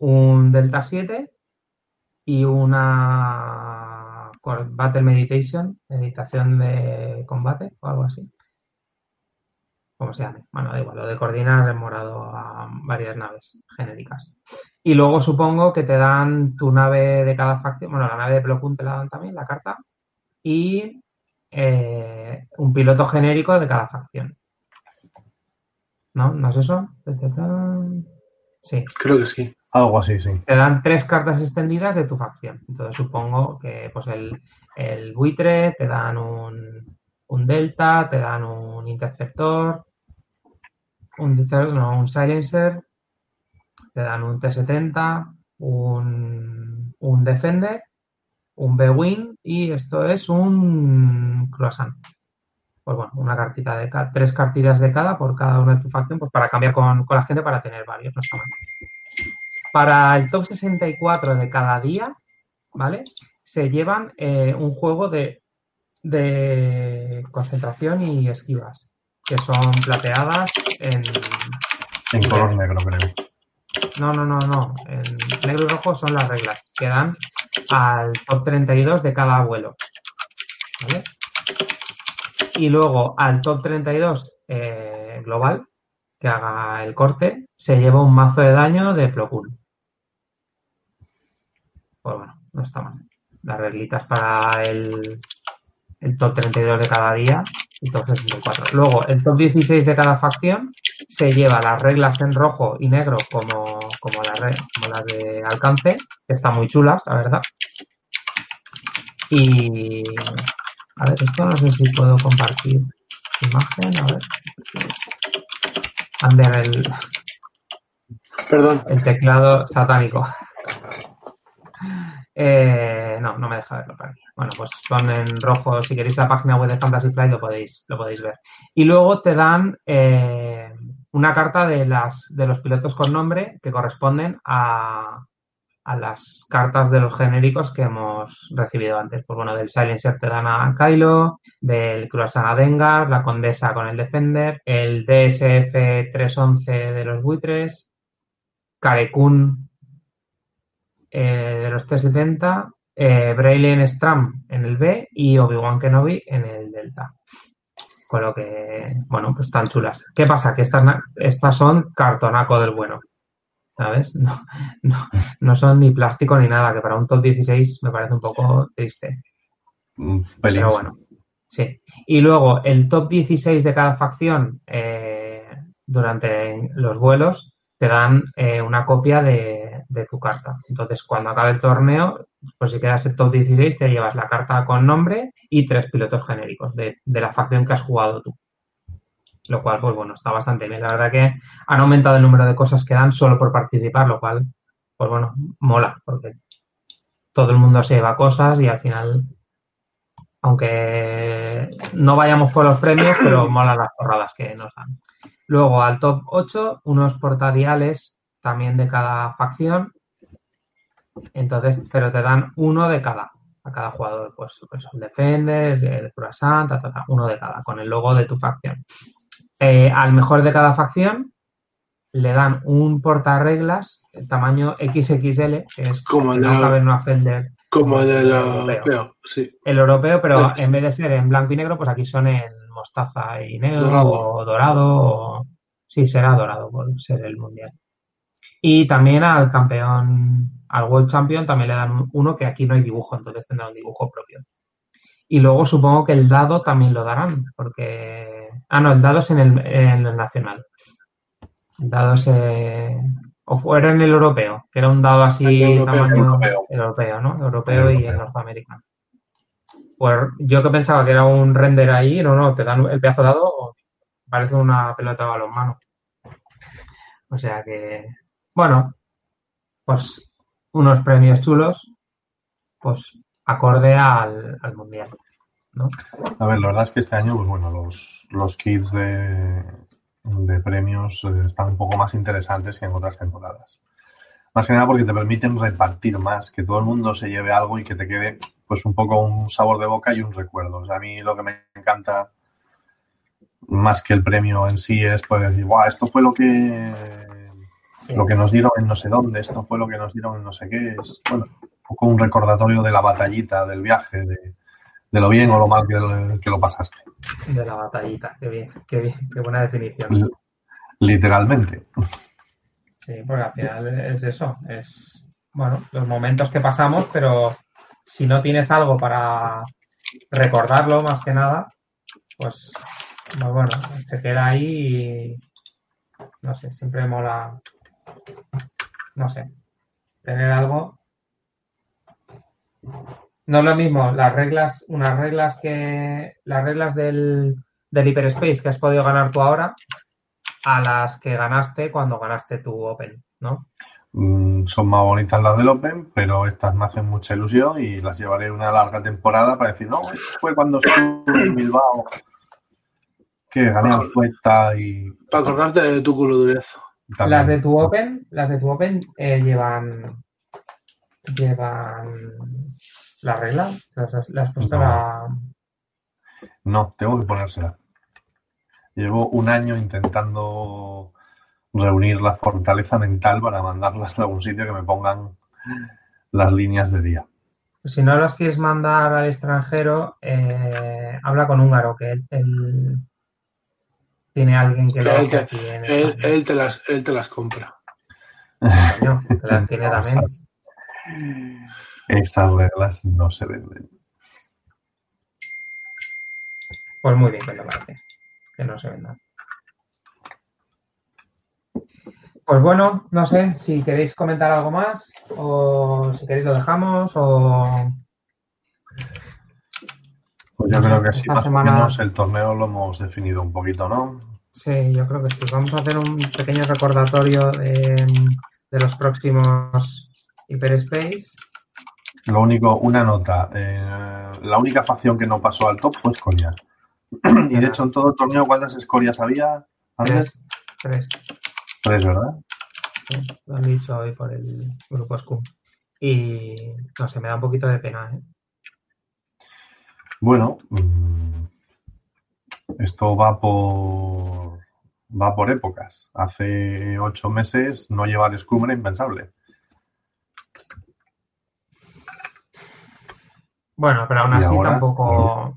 Speaker 1: un Delta 7 y una Battle Meditation, meditación de combate o algo así. Como se llame. Bueno, da igual, lo de coordinar en morado a varias naves genéricas. Y luego supongo que te dan tu nave de cada facción, bueno, la nave de Plo Koon te la dan también, la carta, y eh, un piloto genérico de cada facción. ¿No? ¿No es eso? Sí.
Speaker 2: Creo que sí.
Speaker 3: Algo así, sí.
Speaker 1: Te dan tres cartas extendidas de tu facción. Entonces supongo que pues el, el buitre, te dan un, un delta, te dan un interceptor, un, un silencer, te dan un T70, un, defender, un B-wing y esto es un croissant. Pues bueno, una cartita de cada, tres cartitas de cada por cada una de tu facción, pues para cambiar con, con la gente para tener varios, no está. Para el top 64 de cada día, ¿vale? Se llevan eh, un juego de, de concentración y esquivas, que son plateadas en...
Speaker 3: En color negro, creo.
Speaker 1: No, no, no, no. En negro y rojo son las reglas, que dan al top 32 de cada vuelo. ¿Vale? Y luego al top 32 eh, global, que haga el corte, se lleva un mazo de daño de Plo Koon. Pues bueno, no está mal. Las reglitas para el, el top 32 de cada día y top 64. Luego, el top 16 de cada facción se lleva las reglas en rojo y negro como, como, las, re- como las de alcance, que están muy chulas, la verdad. Y a ver, esto no sé si puedo compartir imagen, a ver. Ander, el,
Speaker 2: Perdón.
Speaker 1: el teclado satánico. Eh, no, no me deja verlo para aquí. Bueno, pues son en rojo. Si queréis la página web de Fantasy Flight lo podéis, lo podéis ver. Y luego te dan eh, una carta de las de los pilotos con nombre que corresponden a, a las cartas de los genéricos que hemos recibido antes. Pues bueno, del Silencer te dan a Kylo, del Croissant a Dengar, la Condesa con el Defender, el DSF 311 de los buitres, Karekun de los 370, eh, Braylon Stram en el B y Obi-Wan Kenobi en el Delta. Con lo que, bueno, pues están chulas. ¿Qué pasa? Que estas, estas son cartonaco del bueno. ¿Sabes? No, no, no son ni plástico ni nada, que para un top 16 me parece un poco triste.
Speaker 3: Un pelín.
Speaker 1: Pero bueno, sí. Y luego el top 16 de cada facción eh, durante los vuelos te dan eh, una copia de, de tu carta. Entonces, cuando acabe el torneo, pues si quedas el top 16, te llevas la carta con nombre y tres pilotos genéricos de, de la facción que has jugado tú. Lo cual, pues bueno, está bastante bien. La verdad que han aumentado el número de cosas que dan solo por participar, lo cual, pues bueno, mola, porque todo el mundo se lleva cosas y al final aunque no vayamos por los premios, pero mola las porradas que nos dan. Luego al top 8, unos portadiales también de cada facción. Entonces, pero te dan uno de cada, a cada jugador. Pues, pues el Defender, el Croissant, ta, ta, ta, uno de cada, con el logo de tu facción. Eh, al mejor de cada facción le dan un portarreglas tamaño XXL, que es
Speaker 2: Como el de
Speaker 1: no
Speaker 2: la-
Speaker 1: una Fender
Speaker 2: Como el del
Speaker 1: Europeo.
Speaker 2: europeo, sí.
Speaker 1: el europeo, pero en vez de ser en blanco y negro, pues aquí son en mostaza y negro
Speaker 2: Dorado.
Speaker 1: o dorado. O... Sí, será dorado por ser el mundial. Y también al campeón, al World Champion, también le dan un- uno que aquí no hay dibujo, entonces tendrá un dibujo propio. Y luego supongo que el dado también lo darán, porque. Ah, no, el dado es en el, en el nacional. El dado es. eh, O fuera en el europeo, que era un dado así
Speaker 2: El europeo,
Speaker 1: tamaño
Speaker 3: europeo.
Speaker 1: europeo, ¿no? Europeo y el norteamericano. Pues yo que pensaba que era un render ahí, no, no, te dan el pedazo dado, parece una pelota de balonmano. O sea que, bueno, pues unos premios chulos, pues acorde al, al mundial, ¿no?
Speaker 3: A ver, la verdad es que este año, pues bueno, los, los kits de, de premios eh, están un poco más interesantes que en otras temporadas. Más que nada porque te permiten repartir más, que todo el mundo se lleve algo y que te quede pues un poco un sabor de boca y un recuerdo. O sea, a mí lo que me encanta más que el premio en sí es pues decir, guau, esto fue lo que. Lo que nos dieron en no sé dónde, esto fue lo que nos dieron en no sé qué. Es bueno, un poco un recordatorio de la batallita, del viaje, de, de lo bien o lo mal que, que lo pasaste.
Speaker 1: De la batallita, qué bien, qué bien, qué buena definición.
Speaker 3: L- Literalmente.
Speaker 1: Sí, porque al final es eso, es, bueno, los momentos que pasamos, pero si no tienes algo para recordarlo más que nada, pues, pues bueno, se queda ahí y, no sé, siempre mola, no sé, tener algo. No es lo mismo las reglas, unas reglas que, las reglas del, del Hyperspace que has podido ganar tú ahora, a las que ganaste cuando ganaste tu Open, ¿no?
Speaker 3: Mm, son más bonitas las del Open, pero estas me hacen mucha ilusión y las llevaré una larga temporada para decir, no, fue cuando estuve en Bilbao, que gané al Fueta y
Speaker 2: Para acordarte de tu culo dureza.
Speaker 3: También.
Speaker 1: Las de tu Open, las de tu Open eh, llevan llevan la regla, las, has- puesto
Speaker 3: No.
Speaker 1: la
Speaker 3: No, tengo que ponérsela. Llevo un año intentando reunir la fortaleza mental para mandarlas a algún sitio que me pongan las líneas de día.
Speaker 1: Si no las quieres mandar al extranjero, eh, habla con húngaro, que él, él tiene alguien que lo
Speaker 2: Él
Speaker 1: hace
Speaker 2: te,
Speaker 1: aquí en
Speaker 2: él, te las, él te las compra.
Speaker 1: Coño, que las tiene también.
Speaker 3: Esas reglas no se venden.
Speaker 1: Pues muy bien que lo parece. Que no se vendan. Pues bueno, no sé si queréis comentar algo más o si queréis lo dejamos o
Speaker 3: Pues yo creo que sí, más
Speaker 1: semana-
Speaker 3: o menos el torneo lo hemos definido un poquito, ¿no?
Speaker 1: sí, yo creo que sí. Vamos a hacer un pequeño recordatorio de, de los próximos Hyperspace.
Speaker 3: Lo único, una nota. eh, la única facción que no pasó al top fue Escoria. y de hecho, en todo el torneo, ¿cuántas Escorias había?
Speaker 1: Tres. Tres.
Speaker 3: Tres, ¿verdad?
Speaker 1: Sí, lo han dicho hoy por el grupo Scum. Y no sé, me da un poquito de pena. ¿eh?
Speaker 3: Bueno, mm, esto va por va por épocas. Hace ocho meses no llevar Scum era impensable.
Speaker 1: Bueno, pero aún así
Speaker 3: ahora,
Speaker 1: tampoco.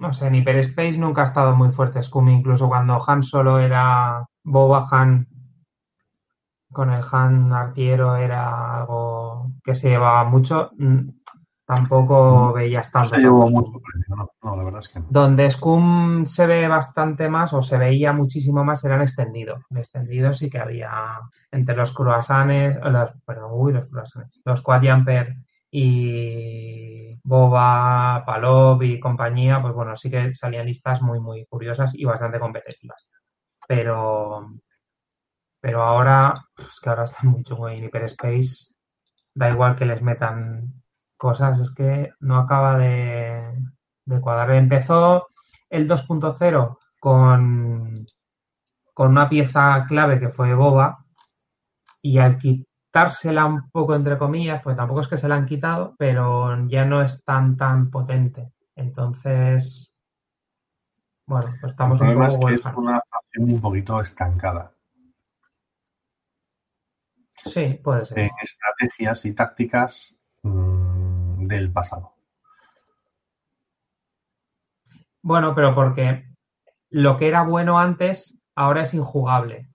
Speaker 1: No sé, en Hyperspace nunca ha estado muy fuerte Scum, incluso cuando Han solo era Boba Han, con el Han artiero era algo que se llevaba mucho, mm, tampoco veías
Speaker 3: No
Speaker 1: tanto.
Speaker 3: llevó mucho precio, no, no, la verdad es que no.
Speaker 1: Donde Scum se ve bastante más o se veía muchísimo más era en extendido. En extendido sí que había entre los croissants, los, perdón, uy, los croissants, los y Boba, Palov y compañía, pues bueno, sí que salían listas muy, muy curiosas y bastante competitivas. Pero, pero ahora, es que ahora está muy en Hyperspace, da igual que les metan cosas, es que no acaba de, de cuadrar. Empezó el 2.0 con, con una pieza clave que fue Boba y al quitársela un poco entre comillas, pues tampoco es que se la han quitado, pero ya no es tan tan potente. Entonces, bueno, pues
Speaker 3: El
Speaker 1: estamos un poco
Speaker 3: es que es una facción un poquito estancada
Speaker 1: Sí, puede ser.
Speaker 3: en estrategias y tácticas mm, del pasado.
Speaker 1: Bueno, pero porque lo que era bueno antes ahora es injugable.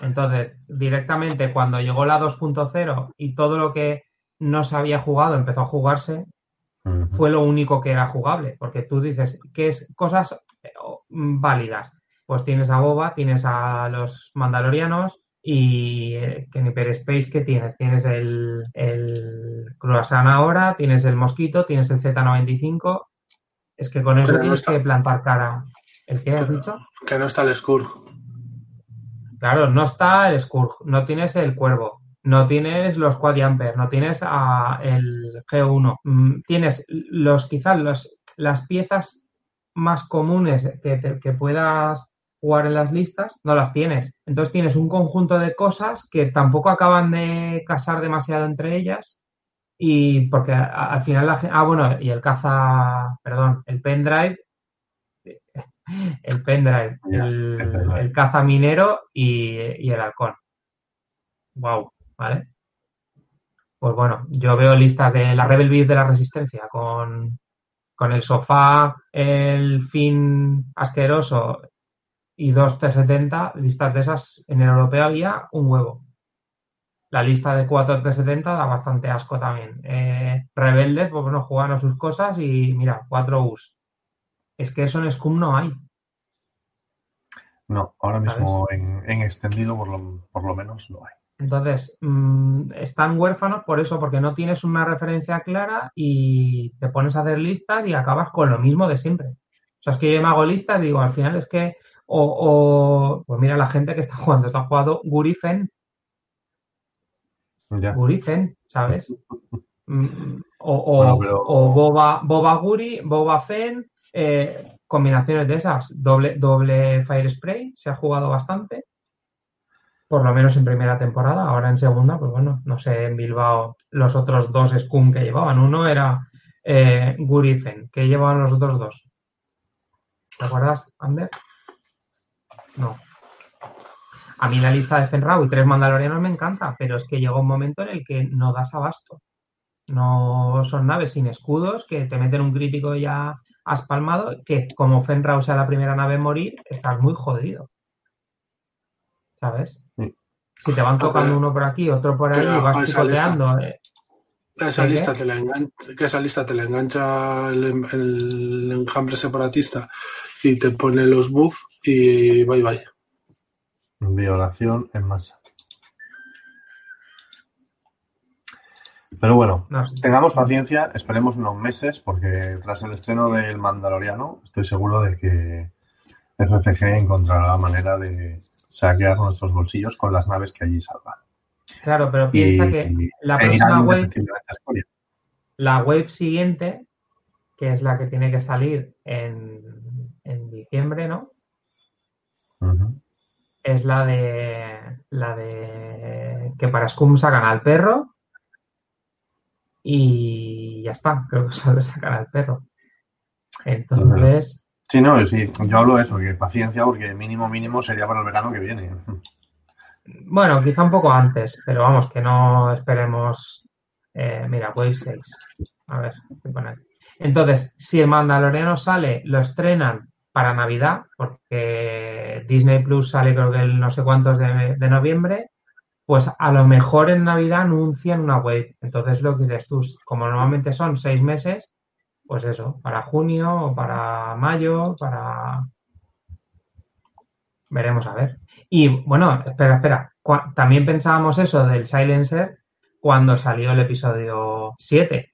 Speaker 1: Entonces, directamente cuando llegó la 2.0 y todo lo que no se había jugado empezó a jugarse, fue lo único que era jugable. Porque tú dices que es cosas eh, mm, válidas. Pues tienes a Boba, tienes a los Mandalorianos y eh, que en Hyperspace, ¿qué tienes? Tienes el, el Croissant ahora, tienes el Mosquito, tienes el Z95. Es que con eso
Speaker 2: no
Speaker 1: tienes
Speaker 2: está-
Speaker 1: que plantar cara. ¿El qué has
Speaker 2: Pero-
Speaker 1: dicho?
Speaker 2: Que no está el Skurg.
Speaker 1: Claro, no está el Skurg, no tienes el Cuervo, no tienes los Quad Jumper, no tienes a el G1. Mm, Tienes los quizás los, las piezas más comunes que, te- que puedas jugar en las listas, no las tienes. Entonces tienes un conjunto de cosas que tampoco acaban de casar demasiado entre ellas. Y porque al final la Ah, bueno, y el caza, perdón, el pendrive el pendrive, el, caza minero y, y el halcón. Wow, ¿vale? Pues bueno, yo veo listas de la Rebel Beef de la Resistencia con, con el sofá, el fin asqueroso y dos T70, listas de esas en el europeo había un huevo. La lista de cuatro T70 da bastante asco también. Eh, rebeldes, pues bueno, jugaron sus cosas y mira, cuatro Us. Es que eso en Scum no hay.
Speaker 3: No, ahora mismo en, en extendido por lo, por lo menos no hay.
Speaker 1: Entonces, mmm, están huérfanos por eso, porque no tienes una referencia clara y te pones a hacer listas y acabas con lo mismo de siempre. O sea, es que yo me hago listas y digo, al final es que, o, o pues mira la gente que está jugando, está jugando Gurifen,
Speaker 3: Ya.
Speaker 1: Gurifen, ¿sabes? Mm, O, o,
Speaker 3: Bueno, pero-
Speaker 1: o Boba, Boba Guri, Boba Fen, eh, combinaciones de esas, doble, doble Fire Spray, se ha jugado bastante, por lo menos en primera temporada, ahora en segunda, pues bueno, no sé en Bilbao los otros dos Scum que llevaban, uno era eh, Gurifen, que llevaban los otros dos. ¿Te acuerdas, Ander? No. A mí la lista de Fenrau y tres mandalorianos me encanta, pero es que llega un momento en el que no das abasto. No son naves sin escudos que te meten un crítico ya has palmado, que como Fenrau sea la primera nave en morir, estás muy jodido. ¿Sabes? Si te van tocando uno por aquí, otro por ahí, vas picoteando. Eh,
Speaker 2: esa lista te la engancha, que esa lista te la engancha el, enjambre separatista y te pone los buzz y bye bye.
Speaker 3: Violación en masa. Pero bueno, tengamos paciencia, esperemos unos meses, porque tras el estreno del Mandaloriano, estoy seguro de que FCG encontrará la manera de saquear nuestros bolsillos con las naves que allí salgan.
Speaker 1: Claro, pero piensa que la e próxima wave, la wave siguiente, que es la que tiene que salir en, en diciembre, ¿no? Es la de la de que para Scum sacan al perro y ya está, creo que solo sacan al perro. Entonces.
Speaker 3: Sí, no, sí, yo hablo de eso, que paciencia, porque mínimo mínimo sería para el verano que viene.
Speaker 1: Bueno, quizá un poco antes, pero vamos, que no esperemos. Eh, mira, Wave 6. A ver, Entonces, si el Mandaloriano sale, lo estrenan para Navidad, porque Disney Plus sale creo que el no sé cuántos de, noviembre, pues a lo mejor en Navidad anuncian una wave. Entonces lo que dices tú, como normalmente son seis meses, pues eso, para junio para mayo, para... Veremos a ver. Y bueno, espera, espera. También pensábamos eso del Silencer cuando salió el episodio 7.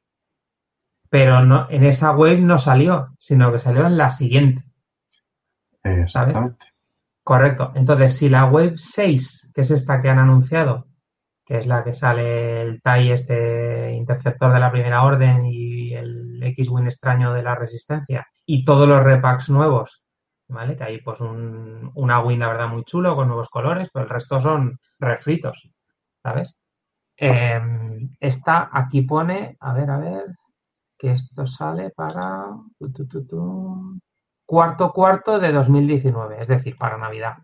Speaker 1: Pero no, en esa wave no salió, sino que salió en la siguiente.
Speaker 3: Exactamente.
Speaker 1: Correcto. Entonces, si la wave 6, que es esta que han anunciado, que es la que sale el TIE, este interceptor de la primera orden y el X-Wing extraño de la resistencia, y todos los repacks nuevos ¿vale? Que hay pues un, una win, la verdad, muy chulo con nuevos colores, pero el resto son refritos, ¿sabes? Em, esta aquí pone, a ver, a ver, que esto sale para cuarto cuarto de 2019, es decir, para Navidad,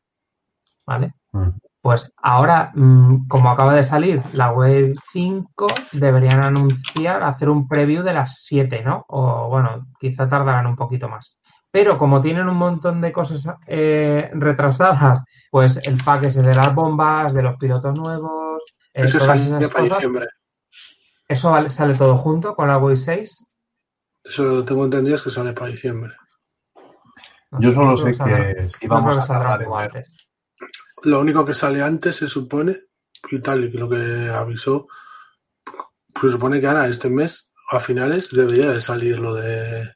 Speaker 1: ¿vale? Mm. Pues ahora, mm, como acaba de salir la web 5, deberían anunciar, hacer un preview de las 7, ¿no? O bueno, quizá tardarán un poquito más. Pero como tienen un montón de cosas eh, retrasadas, pues el pack ese de las bombas, de los pilotos nuevos.
Speaker 2: Eh, Eso sale para diciembre.
Speaker 1: ¿Eso sale todo junto con la Wave 6?
Speaker 2: Eso lo tengo entendido es que sale para diciembre.
Speaker 3: Yo solo sé que, si vamos a tardar en ver.
Speaker 2: Lo único que sale antes se supone, y tal, y lo que avisó, se supone que ahora este mes, a finales, debería de salir lo de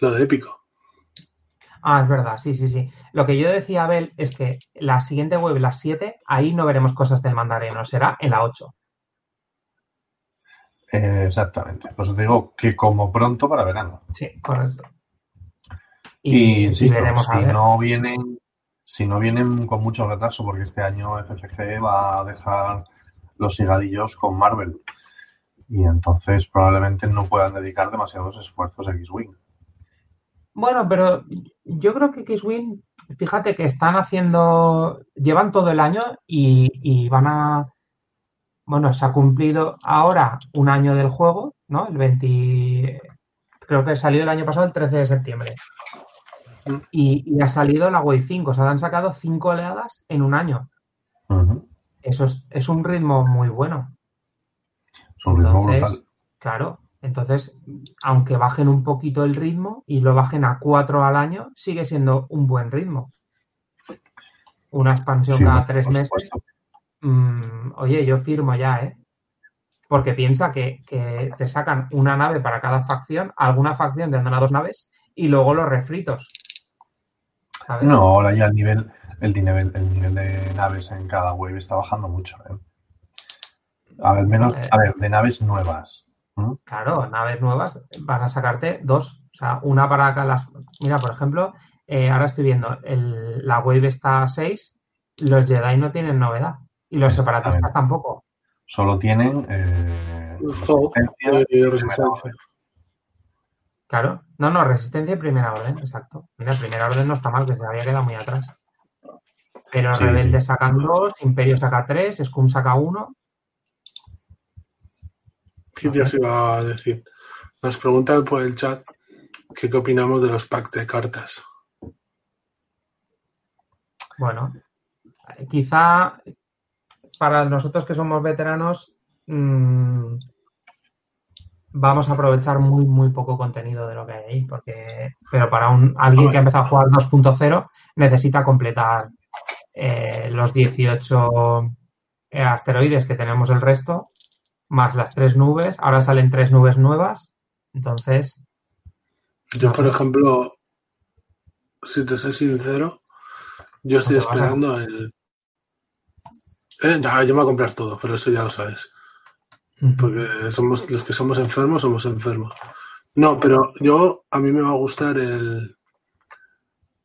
Speaker 2: lo de épico.
Speaker 1: Ah, es verdad, sí, sí, sí. Lo que yo decía, Abel, es que la siguiente web, la 7, ahí no veremos cosas del mandarino, será en la 8.
Speaker 3: exactamente. Pues os digo que como pronto para verano.
Speaker 1: Sí, correcto.
Speaker 3: Y, insisto, si no vienen, si no vienen con mucho retraso, porque este año FFG va a dejar los higadillos con Marvel. Y entonces probablemente no puedan dedicar demasiados esfuerzos a X-Wing.
Speaker 1: Bueno, pero yo creo que X-Wing, fíjate que están haciendo, llevan todo el año y, van a, bueno, se ha cumplido ahora un año del juego, ¿no? El 20, creo que salió el año pasado el 13 de septiembre. Y, ha salido la Wave 5, o sea, han sacado cinco oleadas en un año. Eso es, un ritmo muy bueno.
Speaker 3: Es un ritmo brutal.
Speaker 1: Claro, entonces, aunque bajen un poquito el ritmo y lo bajen a cuatro al año, sigue siendo un buen ritmo. Una expansión cada tres meses. Mm, oye, yo firmo ya, ¿eh? Porque piensa que, te sacan una nave para cada facción, alguna facción te dan dos naves y luego los refritos.
Speaker 3: No, ahora ya el nivel, el nivel, el nivel de naves en cada wave está bajando mucho. ¿eh? A ver, menos, a ver, de naves nuevas
Speaker 1: Claro, naves nuevas van a sacarte dos. O sea, una para cada las. Mira, por ejemplo, eh, ahora estoy viendo el, la Wave está 6, los Jedi no tienen novedad. Y los separatistas tampoco.
Speaker 3: Solo tienen eh, resistencia.
Speaker 1: Claro, no, no, resistencia y primera orden, exacto. Mira, primera orden no está mal, que se había quedado muy atrás. Pero
Speaker 3: Sí,
Speaker 1: Rebelde
Speaker 3: sí.
Speaker 1: sacan dos, Imperio saca tres, Scum saca uno.
Speaker 2: ¿Qué te os iba a decir? Nos preguntan por el chat que qué opinamos de los packs de cartas.
Speaker 1: Bueno, quizá para nosotros que somos veteranos mm, vamos a aprovechar muy, muy poco contenido de lo que hay ahí, porque, pero para un, alguien que ha empezado a jugar 2.0 necesita completar eh, los 18 eh, asteroides que tenemos el resto, más las tres nubes. Ahora salen tres nubes nuevas, entonces
Speaker 2: Yo, por ejemplo, si te soy sincero, yo estoy esperando el... Eh, ya, yo me voy a comprar todo, pero eso ya lo sabes. Porque somos los que somos enfermos, somos enfermos. No, pero yo, a mí me va a gustar el,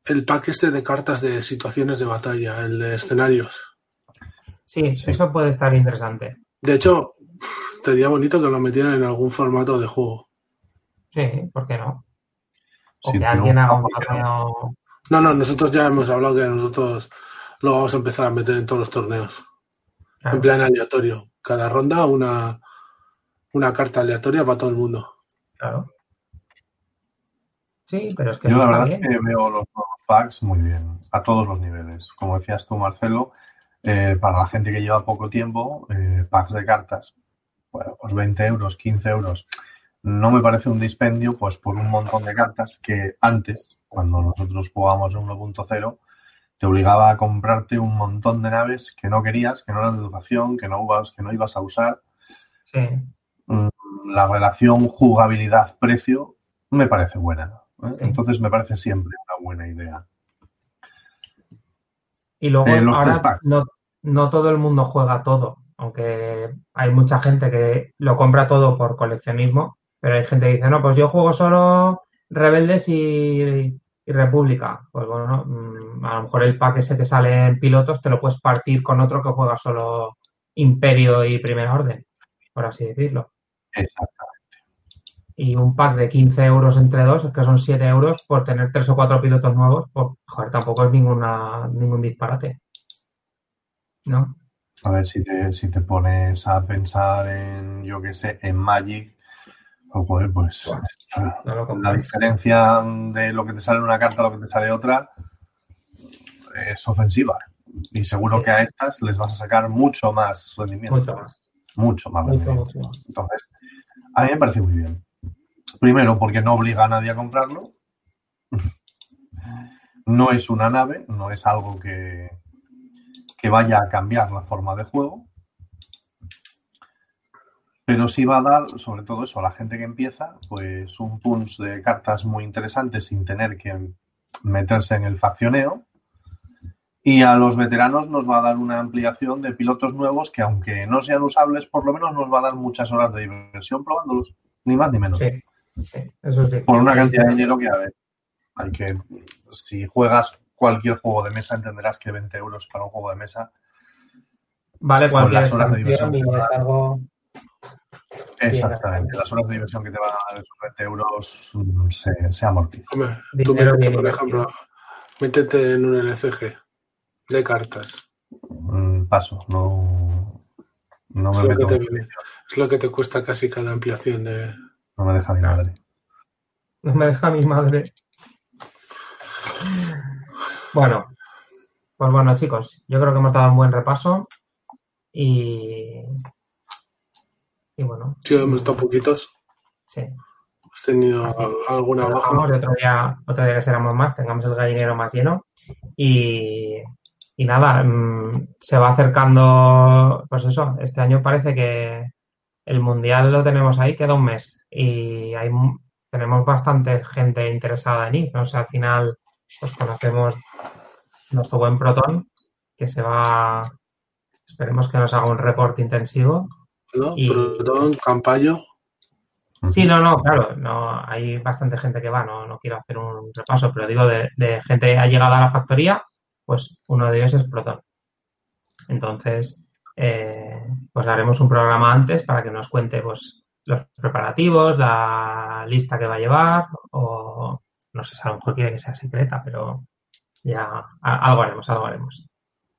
Speaker 2: el pack este de cartas de situaciones de batalla, el de escenarios.
Speaker 1: sí,
Speaker 3: Sí.
Speaker 1: eso puede estar interesante.
Speaker 2: De hecho, sería bonito que lo metieran en algún formato de juego.
Speaker 1: Sí, ¿por qué no? O
Speaker 3: Sí,
Speaker 1: que alguien haga un torneo.
Speaker 2: No, no, nosotros ya hemos hablado que nosotros lo vamos a empezar a meter en todos los torneos.
Speaker 1: Claro.
Speaker 2: En plan aleatorio. Cada ronda una, una carta aleatoria para todo el mundo.
Speaker 1: Claro. Sí, pero es que
Speaker 3: Yo la verdad es que veo los nuevos packs muy bien, a todos los niveles. Como decías tú, Marcelo, eh, para la gente que lleva poco tiempo, eh, packs de cartas, bueno, pues 20 euros, 15 euros. No me parece un dispendio, pues por un montón de cartas que antes, cuando nosotros jugábamos en 1.0, te obligaba a comprarte un montón de naves que no querías, que no eran de educación, que no, ibas- que no ibas a usar.
Speaker 1: Sí,
Speaker 3: La relación jugabilidad-precio me parece buena. ¿eh?
Speaker 1: Sí.
Speaker 3: Entonces me parece siempre una buena idea.
Speaker 1: Y luego
Speaker 3: Eh, los
Speaker 1: ahora no, no todo el mundo juega todo, aunque hay mucha gente que lo compra todo por coleccionismo, pero hay gente que dice, no, pues yo juego solo Rebeldes y, y República. Pues bueno, mm, a lo mejor el pack ese que sale en pilotos te lo puedes partir con otro que juega solo Imperio y Primera Orden, por así decirlo.
Speaker 3: Exacto.
Speaker 1: Y un pack de 15 euros entre dos, es que son 7 euros por tener tres o cuatro pilotos nuevos, pues joder, tampoco es ninguna, ningún disparate. ¿No?
Speaker 3: A ver si te, si te pones a pensar en, yo qué sé, en Magic, o joder, pues
Speaker 1: No
Speaker 3: la diferencia de lo que te sale en una carta a lo que te sale otra es ofensiva. Y seguro
Speaker 1: Sí.
Speaker 3: que a estas les vas a sacar mucho más rendimiento.
Speaker 1: Mucho más.
Speaker 3: Mucho más
Speaker 1: Mucho,
Speaker 3: rendimiento.
Speaker 1: mucho más.
Speaker 3: Entonces, a mí me parece muy bien. Primero, porque no obliga a nadie a comprarlo. No es una nave, no es algo que, que vaya a cambiar la forma de juego. Pero sí va a dar, sobre todo eso, a la gente que empieza, pues un punch de cartas muy interesante sin tener que meterse en el faccioneo. Y a los veteranos nos va a dar una ampliación de pilotos nuevos que, aunque no sean usables, por lo menos nos va a dar muchas horas de diversión probándolos. Ni más ni menos.
Speaker 1: Sí, sí, eso sí.
Speaker 3: Por una cantidad de dinero que, a ver, hay que. Si juegas cualquier juego de mesa, entenderás que 20 euros para un juego de mesa.
Speaker 1: Vale,
Speaker 3: con
Speaker 1: cualquier
Speaker 3: las horas de diversión
Speaker 1: es algo...
Speaker 3: Exactamente. Las horas de diversión que te van a dar esos 20 euros mm, se, se amortizan.
Speaker 2: Hombre, tú métete, por ejemplo, métete en un LCG de cartas.
Speaker 3: Mm, Paso, no. No me
Speaker 2: Es lo, que
Speaker 3: meto.
Speaker 2: te, viene. es lo que te cuesta casi cada ampliación de...
Speaker 3: No me deja mi madre.
Speaker 1: No me deja mi madre. Bueno, pues bueno, chicos, yo creo que hemos dado un buen repaso y, y bueno,
Speaker 2: Sí, hemos estado poquitos.
Speaker 1: sí.
Speaker 2: Hemos tenido
Speaker 1: Así.
Speaker 2: alguna
Speaker 1: Lo
Speaker 2: baja.
Speaker 1: dejamos y otro día, otro día que seramos más, tengamos el gallinero más lleno. Y, y nada, mm, se va acercando, pues eso, este año parece que el mundial lo tenemos ahí, queda un mes. Y hay, tenemos bastante gente interesada en ir. ¿no? O sea, al final, pues conocemos nuestro buen Proton, que se va, esperemos que nos haga un reporte intensivo.
Speaker 2: ¿No?
Speaker 1: Y-
Speaker 2: Protón, Campayo.
Speaker 1: Sí, no, no, claro, no, hay bastante gente que va, no, no quiero hacer un repaso, pero digo, de, de gente ha llegado a la factoría, pues uno de ellos es Proton. Entonces, eh, pues haremos un programa antes para que nos cuente pues, los preparativos, la lista que va a llevar, o no sé, a lo mejor quiere que sea secreta, pero ya algo haremos, algo haremos.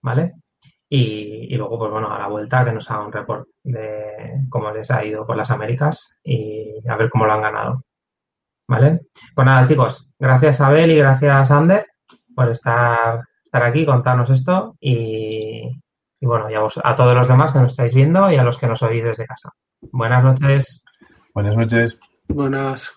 Speaker 1: ¿vale? Y, y, luego, pues bueno, a la vuelta que nos haga un report de cómo les ha ido por las Américas y a ver cómo lo han ganado. ¿Vale? Pues nada, chicos, gracias Abel y gracias Ander por estar, estar aquí, contarnos esto y, y bueno, y a, vos, a todos los demás que nos estáis viendo y a los que nos oís desde casa. Buenas noches.
Speaker 3: Buenas noches.
Speaker 2: Buenas.